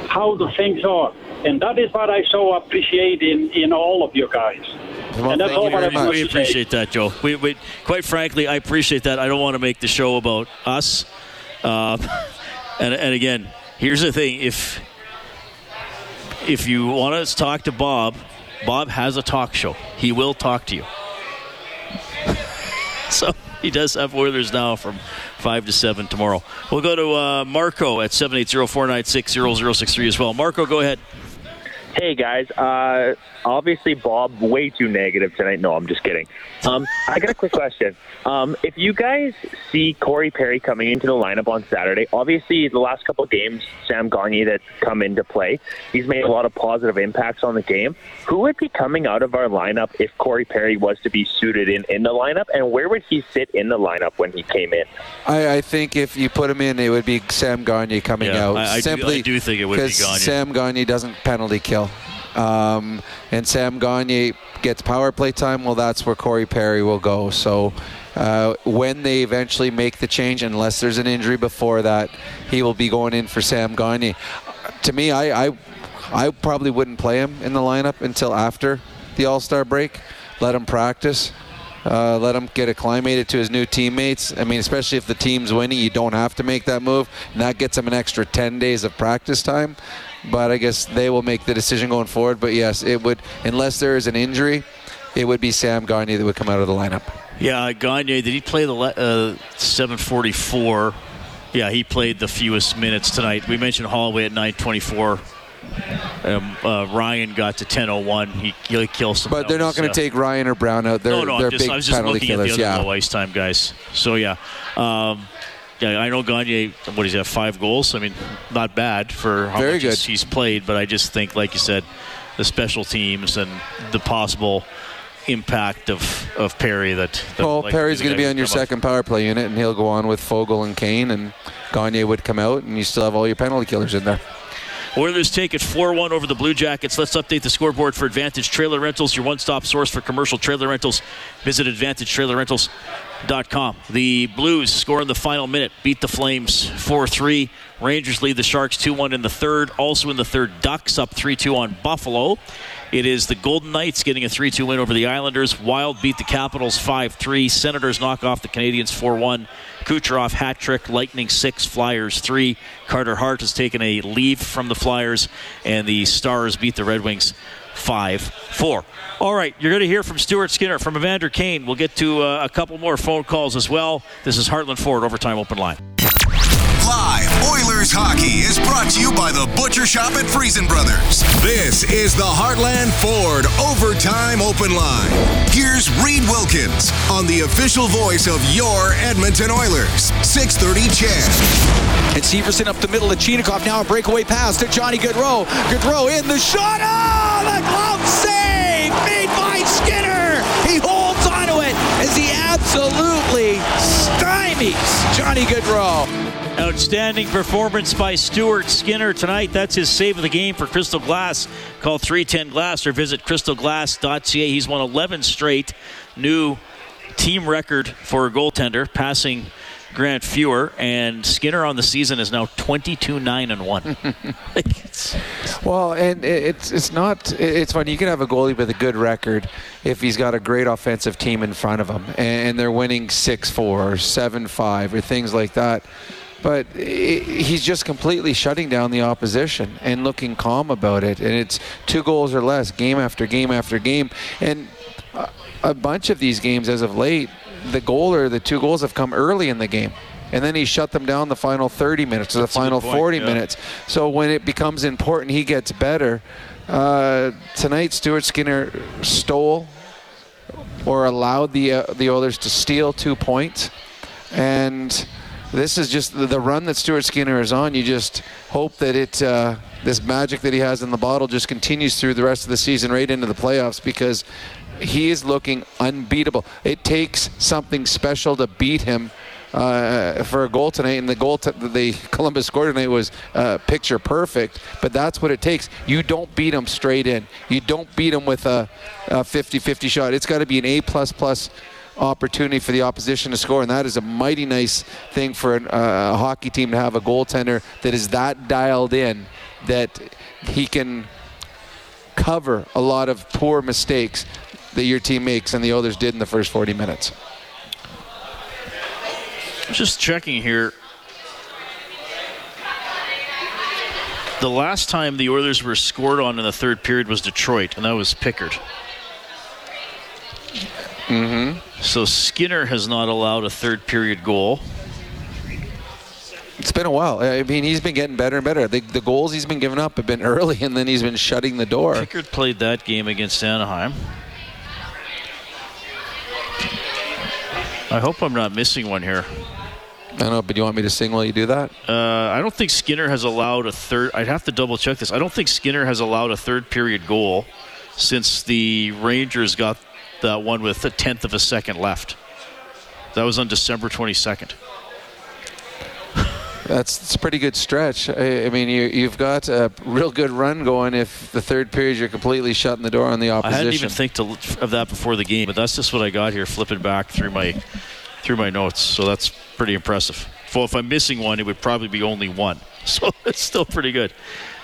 how the things are, and that is what I so appreciate in in all of you guys. Well, and that's all what I We appreciate that, Joe. We, we, quite frankly, I appreciate that. I don't want to make the show about us. Uh, and, and again, here's the thing: if if you want to talk to Bob, Bob has a talk show. He will talk to you. so he does have Oilers now from 5 to 7 tomorrow. We'll go to uh, Marco at 780 496 0063 as well. Marco, go ahead. Hey guys, uh, obviously Bob way too negative tonight. No, I'm just kidding. Um, I got a quick question. Um, if you guys see Corey Perry coming into the lineup on Saturday, obviously the last couple of games, Sam Gagner that come into play, he's made a lot of positive impacts on the game. Who would be coming out of our lineup if Corey Perry was to be suited in in the lineup, and where would he sit in the lineup when he came in? I, I think if you put him in, it would be Sam Gagner coming yeah, out. I, I, Simply do, I do think it would be Gagner. Because Sam Gagner doesn't penalty kill. Um, and Sam Gagner gets power play time, well, that's where Corey Perry will go. So uh, when they eventually make the change, unless there's an injury before that, he will be going in for Sam Gagner. To me, I, I, I probably wouldn't play him in the lineup until after the All Star break. Let him practice. Uh, let him get acclimated to his new teammates. I mean, especially if the team's winning, you don't have to make that move. And that gets him an extra 10 days of practice time but I guess they will make the decision going forward. But yes, it would, unless there is an injury, it would be Sam Gagner that would come out of the lineup. Yeah, Gagner, did he play the uh, 744? Yeah, he played the fewest minutes tonight. We mentioned Holloway at 924. Um, uh, Ryan got to 10:01. He, he killed some. But they're not going to uh, take Ryan or Brown out. They're, no, no, they're just, big I was just looking killers. at the other yeah. low ice time guys. So yeah, um, yeah, I know Gagner. What does he have? Five goals. I mean, not bad for how Very much good. he's played. But I just think, like you said, the special teams and the possible impact of, of Perry that. that Well, like, Perry's going to be on your come up. second power play unit, and he'll go on with Foegele and Kane, and Gagne would come out, and you still have all your penalty killers in there. Oilers take it 4 1 over the Blue Jackets. Let's update the scoreboard for Advantage Trailer Rentals, your one stop source for commercial trailer rentals. Visit AdvantageTrailerRentals.com. The Blues score in the final minute, beat the Flames 4 3. Rangers lead the Sharks 2 1 in the third. Also in the third, Ducks up 3 2 on Buffalo. It is the Golden Knights getting a 3 2 win over the Islanders. Wild beat the Capitals 5 3. Senators knock off the Canadiens 4 1. Kucherov hat trick, Lightning 6, Flyers 3. Carter Hart has taken a leave from the Flyers, and the Stars beat the Red Wings 5 4. All right, you're going to hear from Stuart Skinner, from Evander Kane. We'll get to uh, a couple more phone calls as well. This is Heartland Ford Overtime Open Line. Live Oilers hockey is brought to you by the Butcher Shop at Friesen Brothers. This is the Heartland Ford Overtime Open Line. Here's Reid Wilkins on the official voice of your Edmonton Oilers. 630 CHED. And Severson up the middle to Chinakhov. Now a breakaway pass to Johnny Gaudreau. Gaudreau in the shot. Oh, the glove save made by Skinner. He holds onto it as he absolutely stymies Johnny Gaudreau. Outstanding performance by Stuart Skinner tonight. That's his save of the game for Crystal Glass. Call 310 Glass or visit crystalglass.ca. He's won 11 straight. New team record for a goaltender, passing Grant Fuhr. And Skinner on the season is now 22 9 and 1. Well, and it's it's not it's funny. You can have a goalie with a good record if he's got a great offensive team in front of him, and they're winning six four or seven five or things like that. But he's just completely shutting down the opposition and looking calm about it. And it's two goals or less, game after game after game. And a bunch of these games as of late, the goal or the two goals have come early in the game and then he shut them down the final 30 minutes or the That's final point, 40 yeah. minutes. So when it becomes important, he gets better. Uh, tonight, Stuart Skinner stole or allowed the uh, the Oilers to steal two points, and this is just the, run that Stuart Skinner is on. You just hope that it uh, this magic that he has in the bottle just continues through the rest of the season, right into the playoffs, because he is looking unbeatable. It takes something special to beat him uh, for a goal tonight, and the goal t- the Columbus scored tonight was uh, picture perfect. But that's what it takes. You don't beat them straight in. You don't beat them with a, a 50-50 shot. It's got to be an A plus plus opportunity for the opposition to score, and that is a mighty nice thing for an, uh, a hockey team to have a goaltender that is that dialed in that he can cover a lot of poor mistakes that your team makes, and the Oilers did in the first 40 minutes. Just checking here. The last time the Oilers were scored on in the third period was Detroit, and that was Pickard. Mm-hmm. So Skinner has not allowed a third period goal. It's been a while. I mean, he's been getting better and better. The, the goals he's been giving up have been early, and then he's been shutting the door. Pickard played that game against Anaheim. I hope I'm not missing one here. I don't know, but you want me to sing while you do that? Uh, I don't think Skinner has allowed a third. I'd have to double check this. I don't think Skinner has allowed a third period goal since the Rangers got that one with a tenth of a second left. That was on December 22nd. That's, that's a pretty good stretch. I, I mean, you, you've got a real good run going if the third period you're completely shutting the door on the opposition. I hadn't even think to, of that before the game, but that's just what I got here, flipping back through my through my notes. So that's pretty impressive. Well, if I'm missing one, it would probably be only one. So it's still pretty good.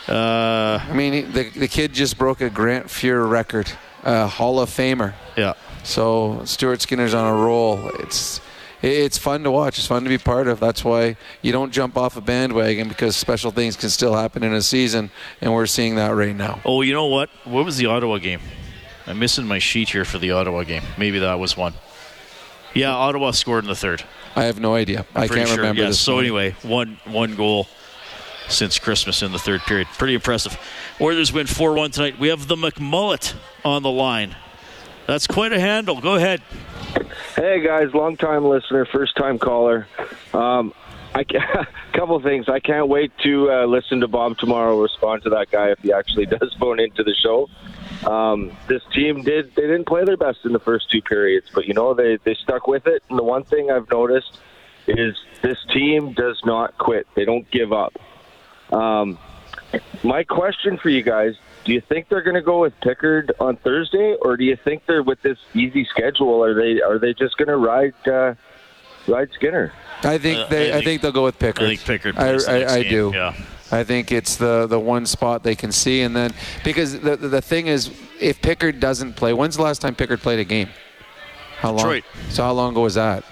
Uh, I mean, the, the kid just broke a Grant Fuhr record, uh, Hall of Famer. Yeah. So Stuart Skinner's on a roll. It's it's fun to watch. It's fun to be part of. That's why you don't jump off a bandwagon because special things can still happen in a season, and we're seeing that right now. Oh, you know what? What was the Ottawa game? I'm missing my sheet here for the Ottawa game. Maybe that was one. Yeah, Ottawa scored in the third. I have no idea. I'm I can't sure, remember this. So anyway, one one goal since Christmas in the third period. Pretty impressive. Oilers win 4-1 tonight. We have the McMullet on the line. That's quite a handle. Go ahead. Hey guys, long time listener, first time caller. Um, I ca- couple things. I can't wait to uh, listen to Bob tomorrow. Respond to that guy if he actually does phone into the show. Um, this team did they didn't play their best in the first two periods, but you know they they stuck with it. And the one thing I've noticed is this team does not quit. They don't give up. Um, my question for you guys: Do you think they're going to go with Pickard on Thursday, or do you think they're with this easy schedule? Are they are they just going to ride uh, ride Skinner? I think Uh, they. I I think, think- they'll go with Pickard. I think Pickard I, the I, next I game, do. yeah. I think it's the the one spot they can see, and then because the the, the thing is, if Pickard doesn't play, when's the last time Pickard played a game? How long? Detroit. So how long ago was that?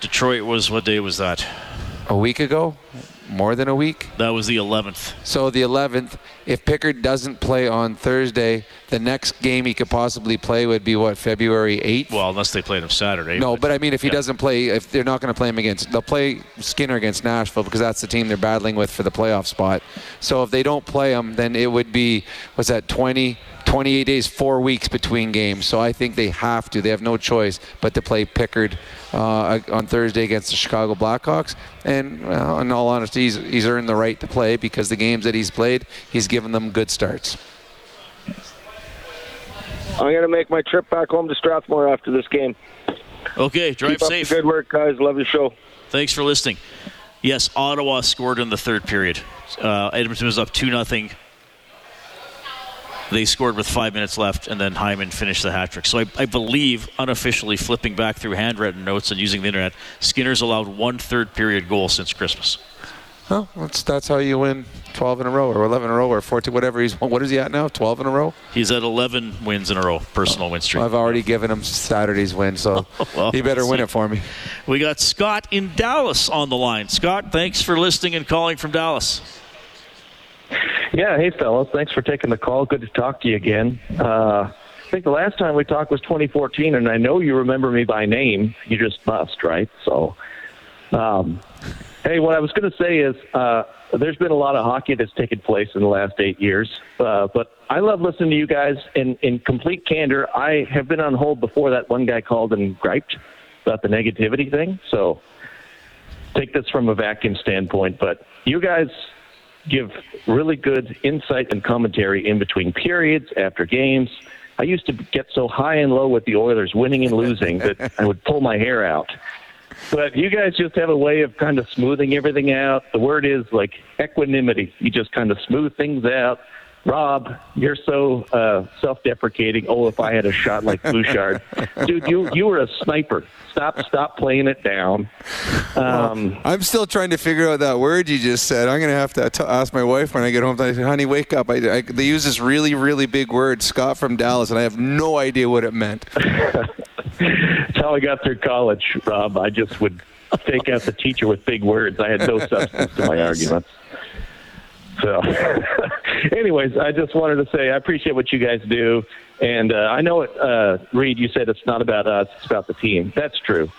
Detroit was what day was that? A week ago. More than a week. That was the 11th. So the 11th, if Pickard doesn't play on Thursday, the next game he could possibly play would be what February 8th. Well, unless they played him Saturday. No, but I mean, if he yeah. doesn't play, if they're not going to play him against, they'll play Skinner against Nashville because that's the team they're battling with for the playoff spot. So if they don't play him, then it would be what's that 20, 28 days, four weeks between games. So I think they have to. They have no choice but to play Pickard uh, on Thursday against the Chicago Blackhawks. And well, in all honesty, he's, he's earned the right to play because the games that he's played, he's given them good starts. I'm going to make my trip back home to Strathmore after this game. Okay, drive Keep safe. Up the good work, guys. Love your show. Thanks for listening. Yes, Ottawa scored in the third period. Uh, Edmonton was up 2 nothing. They scored with five minutes left, and then Hyman finished the hat trick. So I, I believe, unofficially flipping back through handwritten notes and using the internet, Skinner's allowed one third period goal since Christmas. Oh, that's that's how you win 12 in a row or 11 in a row or 14, whatever he's. What is he at now? 12 in a row. He's at 11 wins in a row, personal win streak. I've already given him Saturday's win, so Well, he better win see. it for me. We got Scott in Dallas on the line. Scott, thanks for listening and calling from Dallas. Yeah, hey fellas, thanks for taking the call. Good to talk to you again. Uh, I think the last time we talked was 2014, and I know you remember me by name. You just must, right? So, um, hey, what I was going to say is uh, there's been a lot of hockey that's taken place in the last eight years, uh, but I love listening to you guys. In in complete candor, I have been on hold before that one guy called and griped about the negativity thing. So, take this from a vacuum standpoint, but you guys give really good insight and commentary in between periods after games. I used to get so high and low with the Oilers winning and losing that I would pull my hair out. But you guys just have a way of kind of smoothing everything out. The word is like equanimity. You just kind of smooth things out. Rob, you're so uh, self-deprecating. Oh, if I had a shot like Bouchard, dude, you you were a sniper. Stop, stop playing it down. Um, I'm still trying to figure out that word you just said. I'm going to have to t- ask my wife when I get home. I say, honey, wake up. I, I, they use this really, really big word, Scott from Dallas, and I have no idea what it meant. That's how I got through college, Rob. I just would take out the teacher with big words. I had no substance to my arguments. So, anyways, I just wanted to say I appreciate what you guys do, and uh, I know it. Uh, Reid, you said it's not about us; it's about the team. That's true.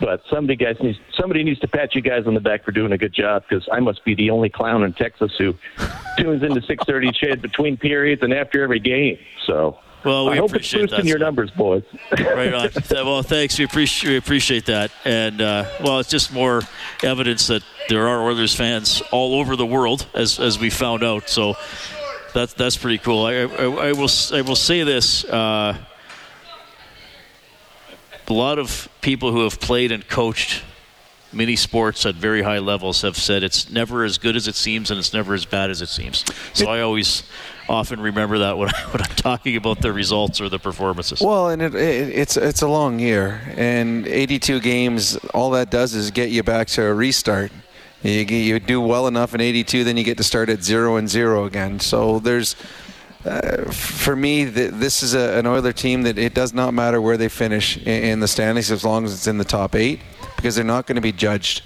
But somebody guys needs somebody needs to pat you guys on the back for doing a good job because I must be the only clown in Texas who tunes into 6:30 CHED between periods and after every game. So, Well, we I hope it's appreciate boosting that, your numbers, boys. right on. Well, thanks. We appreciate we appreciate that, and uh, well, it's just more evidence that there are Oilers fans all over the world, as as we found out. So that's that's pretty cool. I, I, I will I will say this. Uh, a lot of people who have played and coached many sports at very high levels have said it's never as good as it seems and it's never as bad as it seems. So I always often remember that when, I, I'm talking about the results or the performances. Well, and it, it, it's it's a long year, and 82 games. All that does is get you back to a restart. You, you do well enough in 82, then you get to start at zero and zero again. So there's, uh, for me, th- this is a, an Oiler team that it does not matter where they finish in, in the standings as long as it's in the top eight, because they're not going to be judged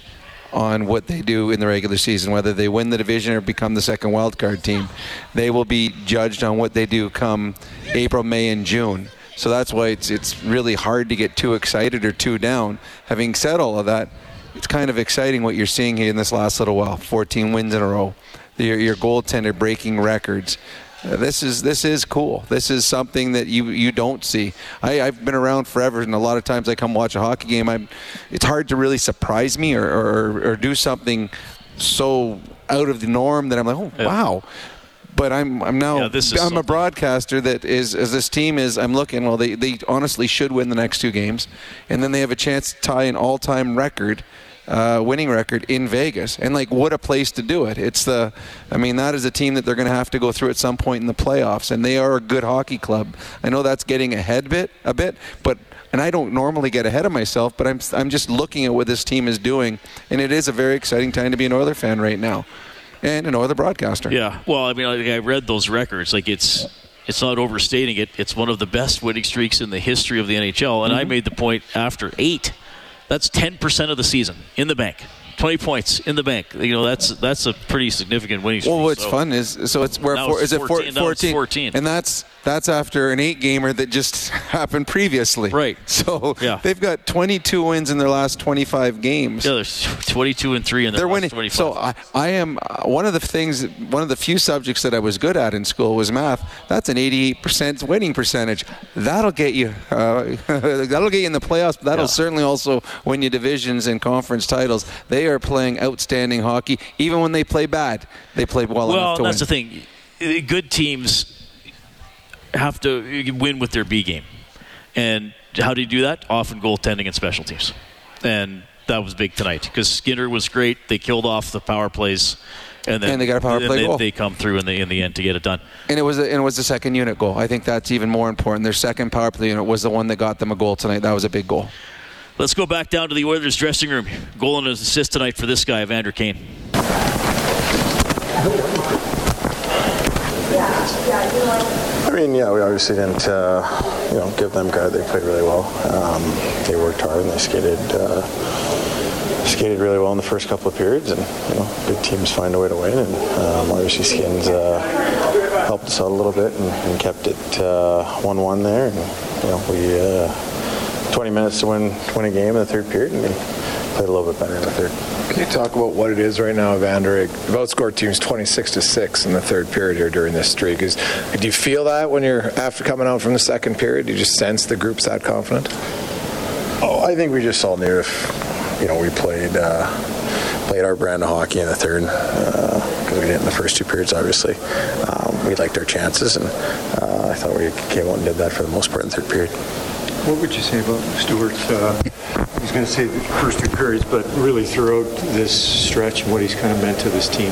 on what they do in the regular season, whether they win the division or become the second wild card team. They will be judged on what they do come April, May, and June. So that's why it's it's really hard to get too excited or too down. Having said all of that, it's kind of exciting what you're seeing here in this last little while. 14 wins in a row. Your, your goaltender breaking records. This is this is cool. This is something that you you don't see. I, I've been around forever, and a lot of times I come watch a hockey game. I'm. It's hard to really surprise me or or, or do something so out of the norm that I'm like, oh wow. But I'm I'm now Yeah, I'm a broadcaster that is as this team is. I'm looking. Well, they they honestly should win the next two games, and then they have a chance to tie an all-time record uh, winning record in Vegas. And like, what a place to do it! It's the, I mean, that is a team that they're going to have to go through at some point in the playoffs, and they are a good hockey club. I know that's getting ahead bit a bit, but. And I don't normally get ahead of myself, but I'm, I'm just looking at what this team is doing, and it is a very exciting time to be an Oiler fan right now, and an Oiler broadcaster. Yeah, well, I mean, like, I read those records. Like it's it's not overstating it. It's one of the best winning streaks in the history of the NHL. And I Mhm. made the point after eight. That's ten percent of the season in the bank. 20 points in the bank. You know, that's that's a pretty significant winning streak. Well, what's so. fun is so it's where four, it's is it four- 14, 14. and that's that's after an eight gamer that just happened previously. Right. So Yeah. they've got 22 wins in their last 25 games. Yeah, there's 22 and three in their They're last winning. 25. So I, I am uh, one of the things, one of the few subjects that I was good at in school was math. That's an 88% winning percentage. That'll get you. Uh, that'll get you in the playoffs. But that'll Yeah. certainly also win you divisions and conference titles. They are playing outstanding hockey, even when they play bad. They play well, well, enough to win that's win. the thing. Good teams have to win with their B game, and how do you do that? Often goaltending and special teams, and that was big tonight because Skinner was great. They killed off the power plays, and then And they got a power play they, goal. they come through in the in the end to get it done. And it was a, and it was the second unit goal. I think that's even more important. Their second power play unit was the one that got them a goal tonight. That was a big goal. Let's go back down to the Oilers dressing room. Goal and assist tonight for this guy, Evander Kane. I mean, yeah, we obviously didn't, uh, you know, give them credit. They played really well. Um, they worked hard and they skated, uh, skated really well in the first couple of periods. And you know, good teams find a way to win. And um, obviously, Skins uh, helped us out a little bit and, and kept it uh, one-one there. And you know, we uh, 20 minutes to win win a game in the third period, and we played a little bit better in the third. Can you talk about what it is right now, Evander? You've outscored teams 26 to six in the third period here during this streak. Is do you feel that when you're after coming out from the second period? Do you just sense the group's that confident? Oh, I think we just all knew if you know we played uh, played our brand of hockey in the third because we didn't in the first two periods. Obviously, um, we liked our chances, and uh, I thought we came out and did that for the most part in the third period. What would you say about Stuart's, uh, I was going to say the first two periods, but really throughout this stretch and what he's kind of meant to this team?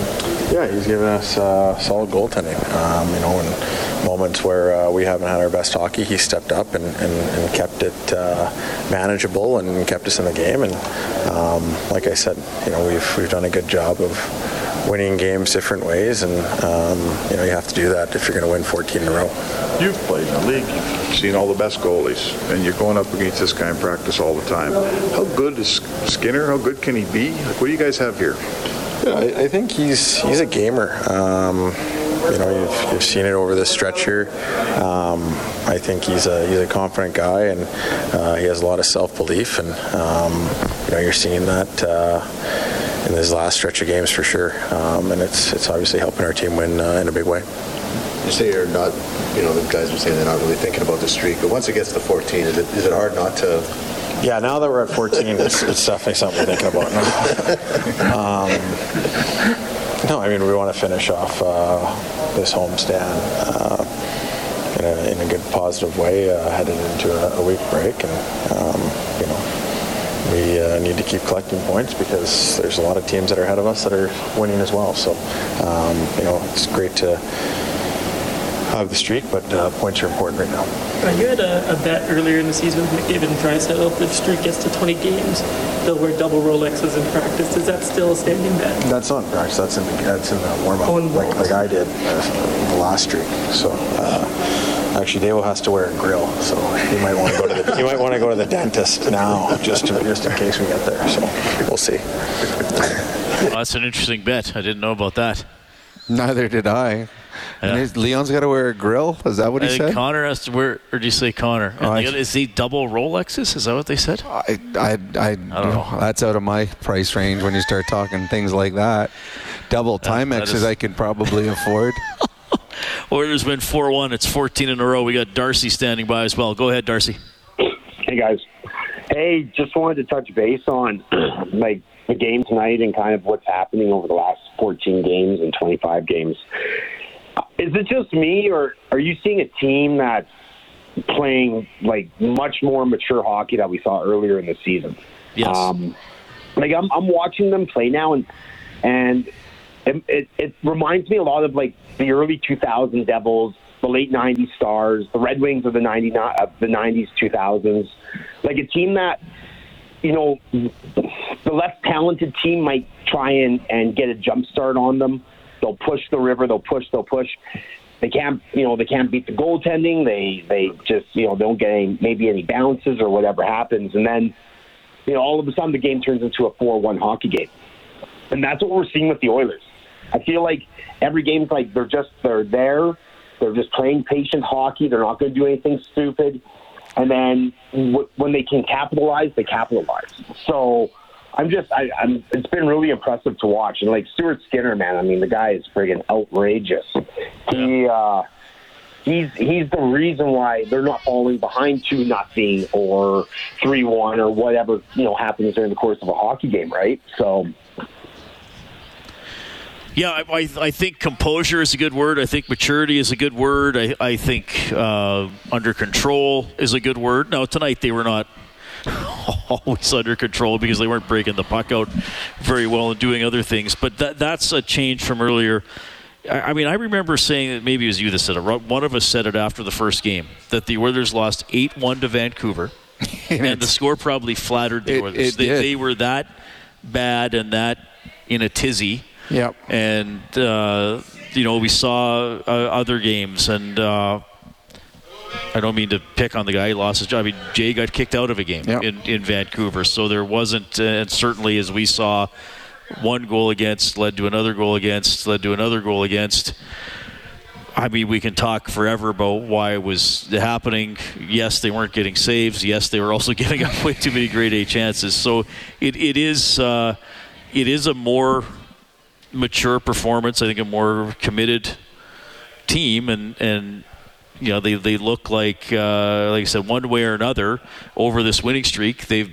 Yeah, he's given us uh, solid goaltending. Um, you know, in moments where uh, we haven't had our best hockey, he stepped up and, and, and kept it uh, manageable and kept us in the game. And um, like I said, you know, we've we've done a good job of winning games different ways, and um, you know, you have to do that if you're going to win 14 in a row. You've played in the league, you've seen all the best goalies, and you're going up against this guy in practice all the time. How good is Skinner? How good can he be? Like, what do you guys have here? Yeah, I, I think he's he's a gamer. Um, you know, you've, you've seen it over this stretch. Um, I think he's a he's a confident guy, and uh, he has a lot of self belief, and um, you know, you're seeing that. Uh, in his last stretch of games for sure, um, and it's it's obviously helping our team win uh, in a big way. You say you're not, you know, the guys are saying they're not really thinking about the streak, but once it gets to 14, is it, is it hard not to? Yeah, now that we're at 14, it's, it's definitely something we're thinking about now. um, no, I mean we want to finish off uh, this homestand uh, in, a, in a good positive way, uh, headed into a, a week break, and um, you know we uh, need to keep collecting points because there's a lot of teams that are ahead of us that are winning as well. So um, you know it's great to have the streak, but uh, points are important right now. Uh, you had a, a bet earlier in the season with McDavid and Draisaitl. If the streak gets to 20 games, they'll wear double Rolexes in practice. Is that still a standing bet? That's not in practice. That's in the, that's in the warm up, like, like I did uh, the last streak. So uh, actually, Davo has to wear a grill, so he might want to go to the he might want to go to the dentist now, just to, just in case we get there. So we'll see. Well, that's an interesting bet. I didn't know about that. Neither did I. And his- Leon's got to wear a grill. Is that what he I think said? Connor has to wear, or do you say Connor? Oh, I- is he double Rolexes? Is that what they said? I, I, I, don't know. That's out of my price range when you start talking things like that. Double Timexes is- I could probably afford. Oilers win 4 1. It's 14 in a row. We got Darcy standing by as well. Go ahead, Darcy. Hey guys. Hey, just wanted to touch base on like the game tonight and kind of what's happening over the last 14 games and 25 games. Is it just me, or are you seeing a team that's playing like much more mature hockey that we saw earlier in the season? Yes. Um, like I'm, I'm watching them play now, and and it, it, it reminds me a lot of like the early 2000 Devils, the late 90s Stars, the Red Wings of the 90 of the 90s 2000s, like a team that you know the less talented team might try and and get a jump start on them. They'll push the river. They'll push. They'll push. They can't, you know, they can't beat the goaltending. They they just, you know, don't get any maybe any bounces or whatever happens, and then, you know, all of a sudden the game turns into a four-one hockey game. and that's what we're seeing with the Oilers. I feel like every game's like they're just they're there, they're just playing patient hockey. They're not going to do anything stupid, and then w- when they can capitalize, they capitalize. So. I'm just, I, I'm. It's been really impressive to watch, and like Stuart Skinner, man. I mean, the guy is friggin' outrageous. He, uh, he's he's the reason why they're not falling behind two nothing or three one or whatever you know happens during the course of a hockey game, right? So Yeah, I, I, I think composure is a good word. I think maturity is a good word. I, I think uh, under control is a good word. Now, tonight they were not always under control because they weren't breaking the puck out very well and doing other things. But that, that's a change from earlier. I, I mean, I remember saying that maybe it was you that said it. One of us said it after the first game that the Oilers lost 8 1 to Vancouver. and the score probably flattered the It- Oilers. it they, they were that bad and that in a tizzy. Yep. And, uh, you know, we saw uh, other games, and uh, I don't mean to pick on the guy. He lost his job. I mean, Jay got kicked out of a game in, in Vancouver. So there wasn't, uh, and certainly as we saw, one goal against led to another goal against, led to another goal against. I mean, we can talk forever about why it was happening. Yes, they weren't getting saves. Yes, they were also giving up way too many grade A chances. So it, it is uh, it is a more mature performance. I think a more committed team, and and you know they, they look like uh, like I said, one way or another over this winning streak. They've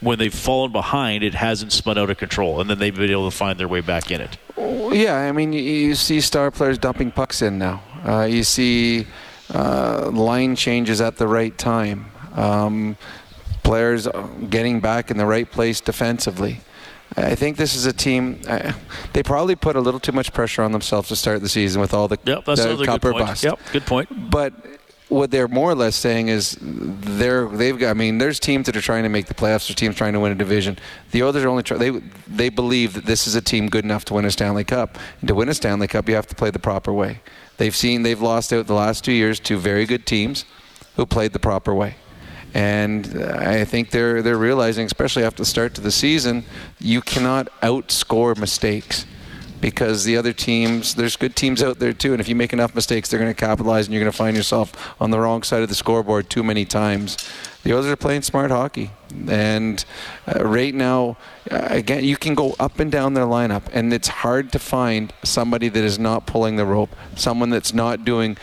when they've fallen behind, it hasn't spun out of control, and then they've been able to find their way back in it. Yeah, I mean, you, see star players dumping pucks in now. Uh, you see uh, line changes at the right time. Um, players getting back in the right place defensively. I think this is a team. Uh, they probably put a little too much pressure on themselves to start the season with all the, Yep, that's the good copper point. bust. Yep, good point. But what they're more or less saying is they're they've got. I mean, there's teams that are trying to make the playoffs. There's teams trying to win a division. The others are only try, they they believe that this is a team good enough to win a Stanley Cup. And to win a Stanley Cup, you have to play the proper way. They've seen they've lost out the last two years to very good teams who played the proper way. And I think they're they're realizing, especially after the start to the season, you cannot outscore mistakes because the other teams, there's good teams out there too, and if you make enough mistakes, they're going to capitalize, and you're going to find yourself on the wrong side of the scoreboard too many times. The others are playing smart hockey, and uh, right now, uh, again, you can go up and down their lineup, and it's hard to find somebody that is not pulling the rope, someone that's not doing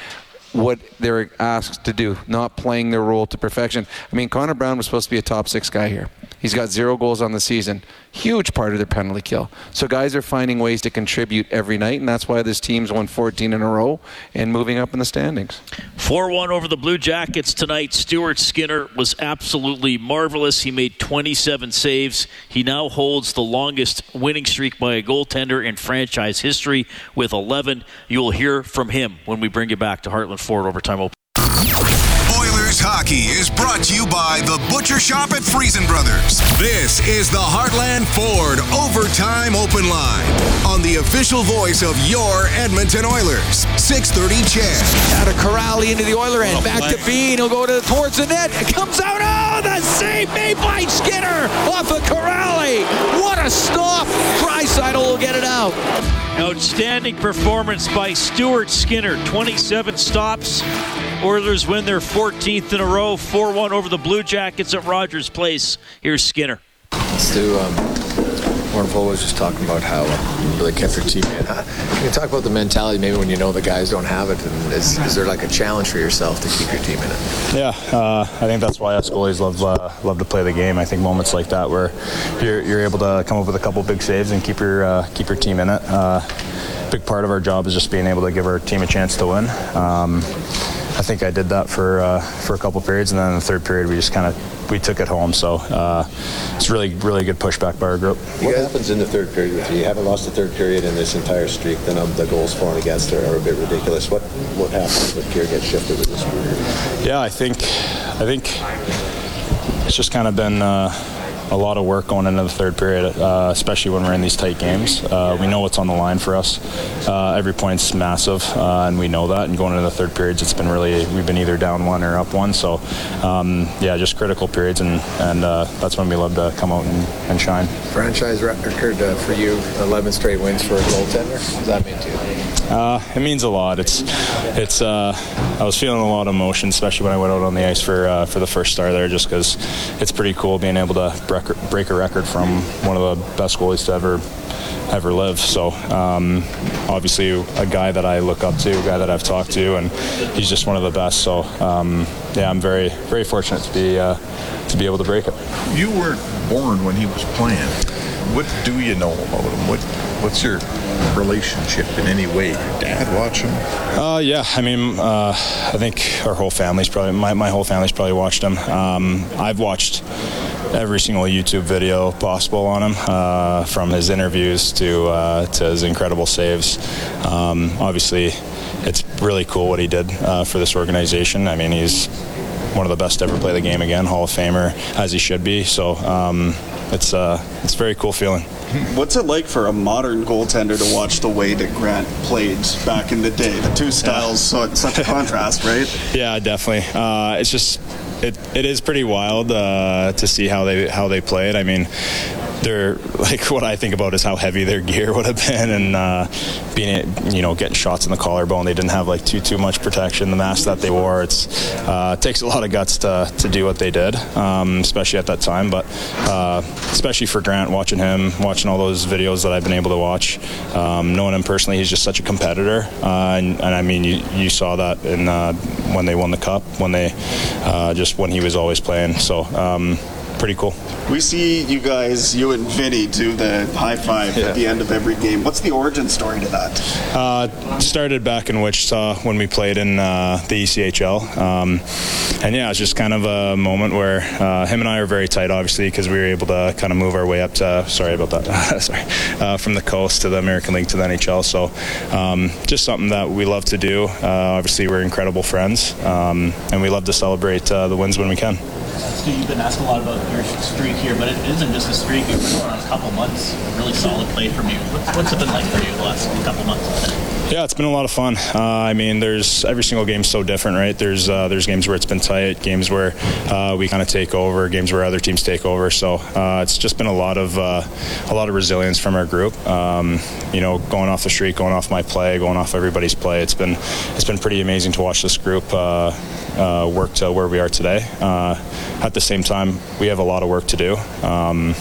what they're asked to do, not playing their role to perfection. I mean, Connor Brown was supposed to be a top six guy here. He's got zero goals on the season. Huge part of their penalty kill. So guys are finding ways to contribute every night, and that's why this team's won 14 in a row and moving up in the standings. 4 1 over the Blue Jackets tonight. Stuart Skinner was absolutely marvelous. He made 27 saves. He now holds the longest winning streak by a goaltender in franchise history with 11. You'll hear from him when we bring you back to Heartland Ford Overtime Open. Oilers hockey is brought to you by the Butcher Shop at Friesen Brothers. This is the Heartland Ford Overtime Open Line on the official voice of your Edmonton Oilers. 630 CHED. Out of Kuraly into the Oiler end. Back to Bean. He'll go to towards the net. It comes out. Oh, the save made by Skinner off of Kuraly. What a stop. Draisaitl will get it out. Outstanding performance by Stuart Skinner. 27 stops. Oilers win their 14th in a row. 4 1 over the Blue Jackets at Rogers Place. Here's Skinner. Stu, um, Warren was just talking about how uh, really kept your team in. Uh, Can you talk about the mentality maybe when you know the guys don't have it? And is, is there like a challenge for yourself to keep your team in it? Yeah, uh, I think that's why us goalies love uh, love to play the game. I think moments like that where you're, you're able to come up with a couple big saves and keep your uh, keep your team in it. Uh, big part of our job is just being able to give our team a chance to win. Um, I think I did that for uh, for a couple periods, and then in the third period we just kind of we took it home. So uh, it's really really good pushback by our group. What happens in the third period with you? You haven't lost the third period in this entire streak. Then um, the goals falling against are, are a bit ridiculous. What what happens when gear gets shifted with this group? Yeah, I think I think it's just kind of been uh, a lot of work going into the third period, uh, especially when we're in these tight games. Uh, we know what's on the line for us. Uh, every point's massive, uh, and we know that. And going into the third periods, it's been really we've been either down one or up one. So um, yeah, just critical periods, and and uh, that's when we love to come out and, and shine. Franchise record uh, for you, 11 straight wins for a goaltender. What does that mean to you? Uh, it means a lot. It's, it's. Uh, I was feeling a lot of emotion, especially when I went out on the ice for uh, for the first star there, just because it's pretty cool being able to break, break a record from one of the best goalies to ever ever live. So um, obviously a guy that I look up to, a guy that I've talked to, and he's just one of the best. So um, yeah, I'm very very fortunate to be uh, to be able to break it. You weren't born when he was playing. What do you know about him? What What's your relationship in any way? Your dad watch him? Uh, yeah, I mean, uh, I think our whole family's probably my, my whole family's probably watched him. Um, I've watched every single YouTube video possible on him, uh, from his interviews to uh, to his incredible saves. Um, obviously, it's really cool what he did uh, for this organization. I mean, he's one of the best to ever play the game again, Hall of Famer as he should be. So um, it's uh, it's a very cool feeling. What's it like for a modern goaltender to watch the way that Grant played back in the day? The two styles, so it's such a contrast, right? Yeah, definitely. Uh, it's just it, it is pretty wild uh, to see how they how they play it. I mean, they're like what I think about is how heavy their gear would have been, and uh, being you know getting shots in the collarbone. They didn't have like too too much protection. The mask that they wore, it's uh, it takes a lot of guts to to do what they did, um, especially at that time. But uh, especially for Grant, watching him, watching all those videos that I've been able to watch, um, knowing him personally, he's just such a competitor, uh, and, and, I mean you you saw that in uh, when they won the cup, when they uh, just when he was always playing. So. Um, pretty cool. We see you guys, you and Vinny, do the high five yeah. at the end of every game. What's the origin story to that? Uh, started back in Wichita when we played in uh, the ECHL. Um, and yeah, it's just kind of a moment where uh, him and I are very tight, obviously, because we were able to kind of move our way up to, sorry about that, sorry, uh, from the coast to the American League to the NHL. So um, just something that we love to do. Uh, obviously, we're incredible friends, um, and we love to celebrate uh, the wins when we can. Stu, you've been asked a lot about your streak here, but it isn't just a streak. You've been on a couple months, really solid play from you. What's, what's it been like for you the last couple months? Yeah, it's been a lot of fun. Uh, I mean, there's every single game's so different, right? There's uh, there's games where it's been tight, games where uh, we kind of take over, games where other teams take over. So uh, it's just been a lot of uh, a lot of resilience from our group. Um, you know, going off the street, going off my play, going off everybody's play. It's been it's been pretty amazing to watch this group uh, work to where we are today. at the same time, we have a lot of work to do. Um,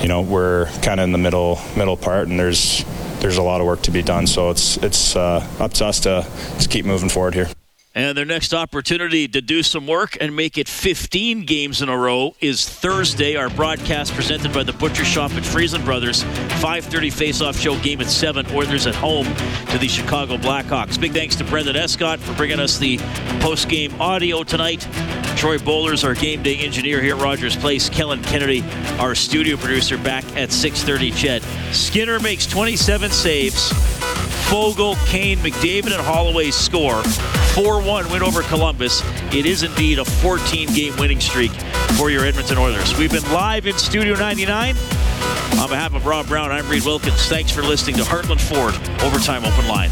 you know, we're kind of in the middle middle part, and there's there's a lot of work to be done. So it's it's uh, up to us to, to keep moving forward here. And their next opportunity to do some work and make it 15 games in a row is Thursday. Our broadcast presented by the Butcher Shop at Freson Brothers. 5:30 face-off show game at seven. Oilers at home to the Chicago Blackhawks. Big thanks to Brendan Escott for bringing us the post-game audio tonight. Troy Bowlers, our game day engineer here at Rogers Place. Kellen Kennedy, our studio producer, back at 6:30. Chet Skinner makes 27 saves. Foegele, Kane, McDavid, and Holloway score. 4 1 win over Columbus. It is indeed a 14 game winning streak for your Edmonton Oilers. We've been live in Studio 99. On behalf of Rob Brown, I'm Reid Wilkins. Thanks for listening to Heartland Ford Overtime Open Line.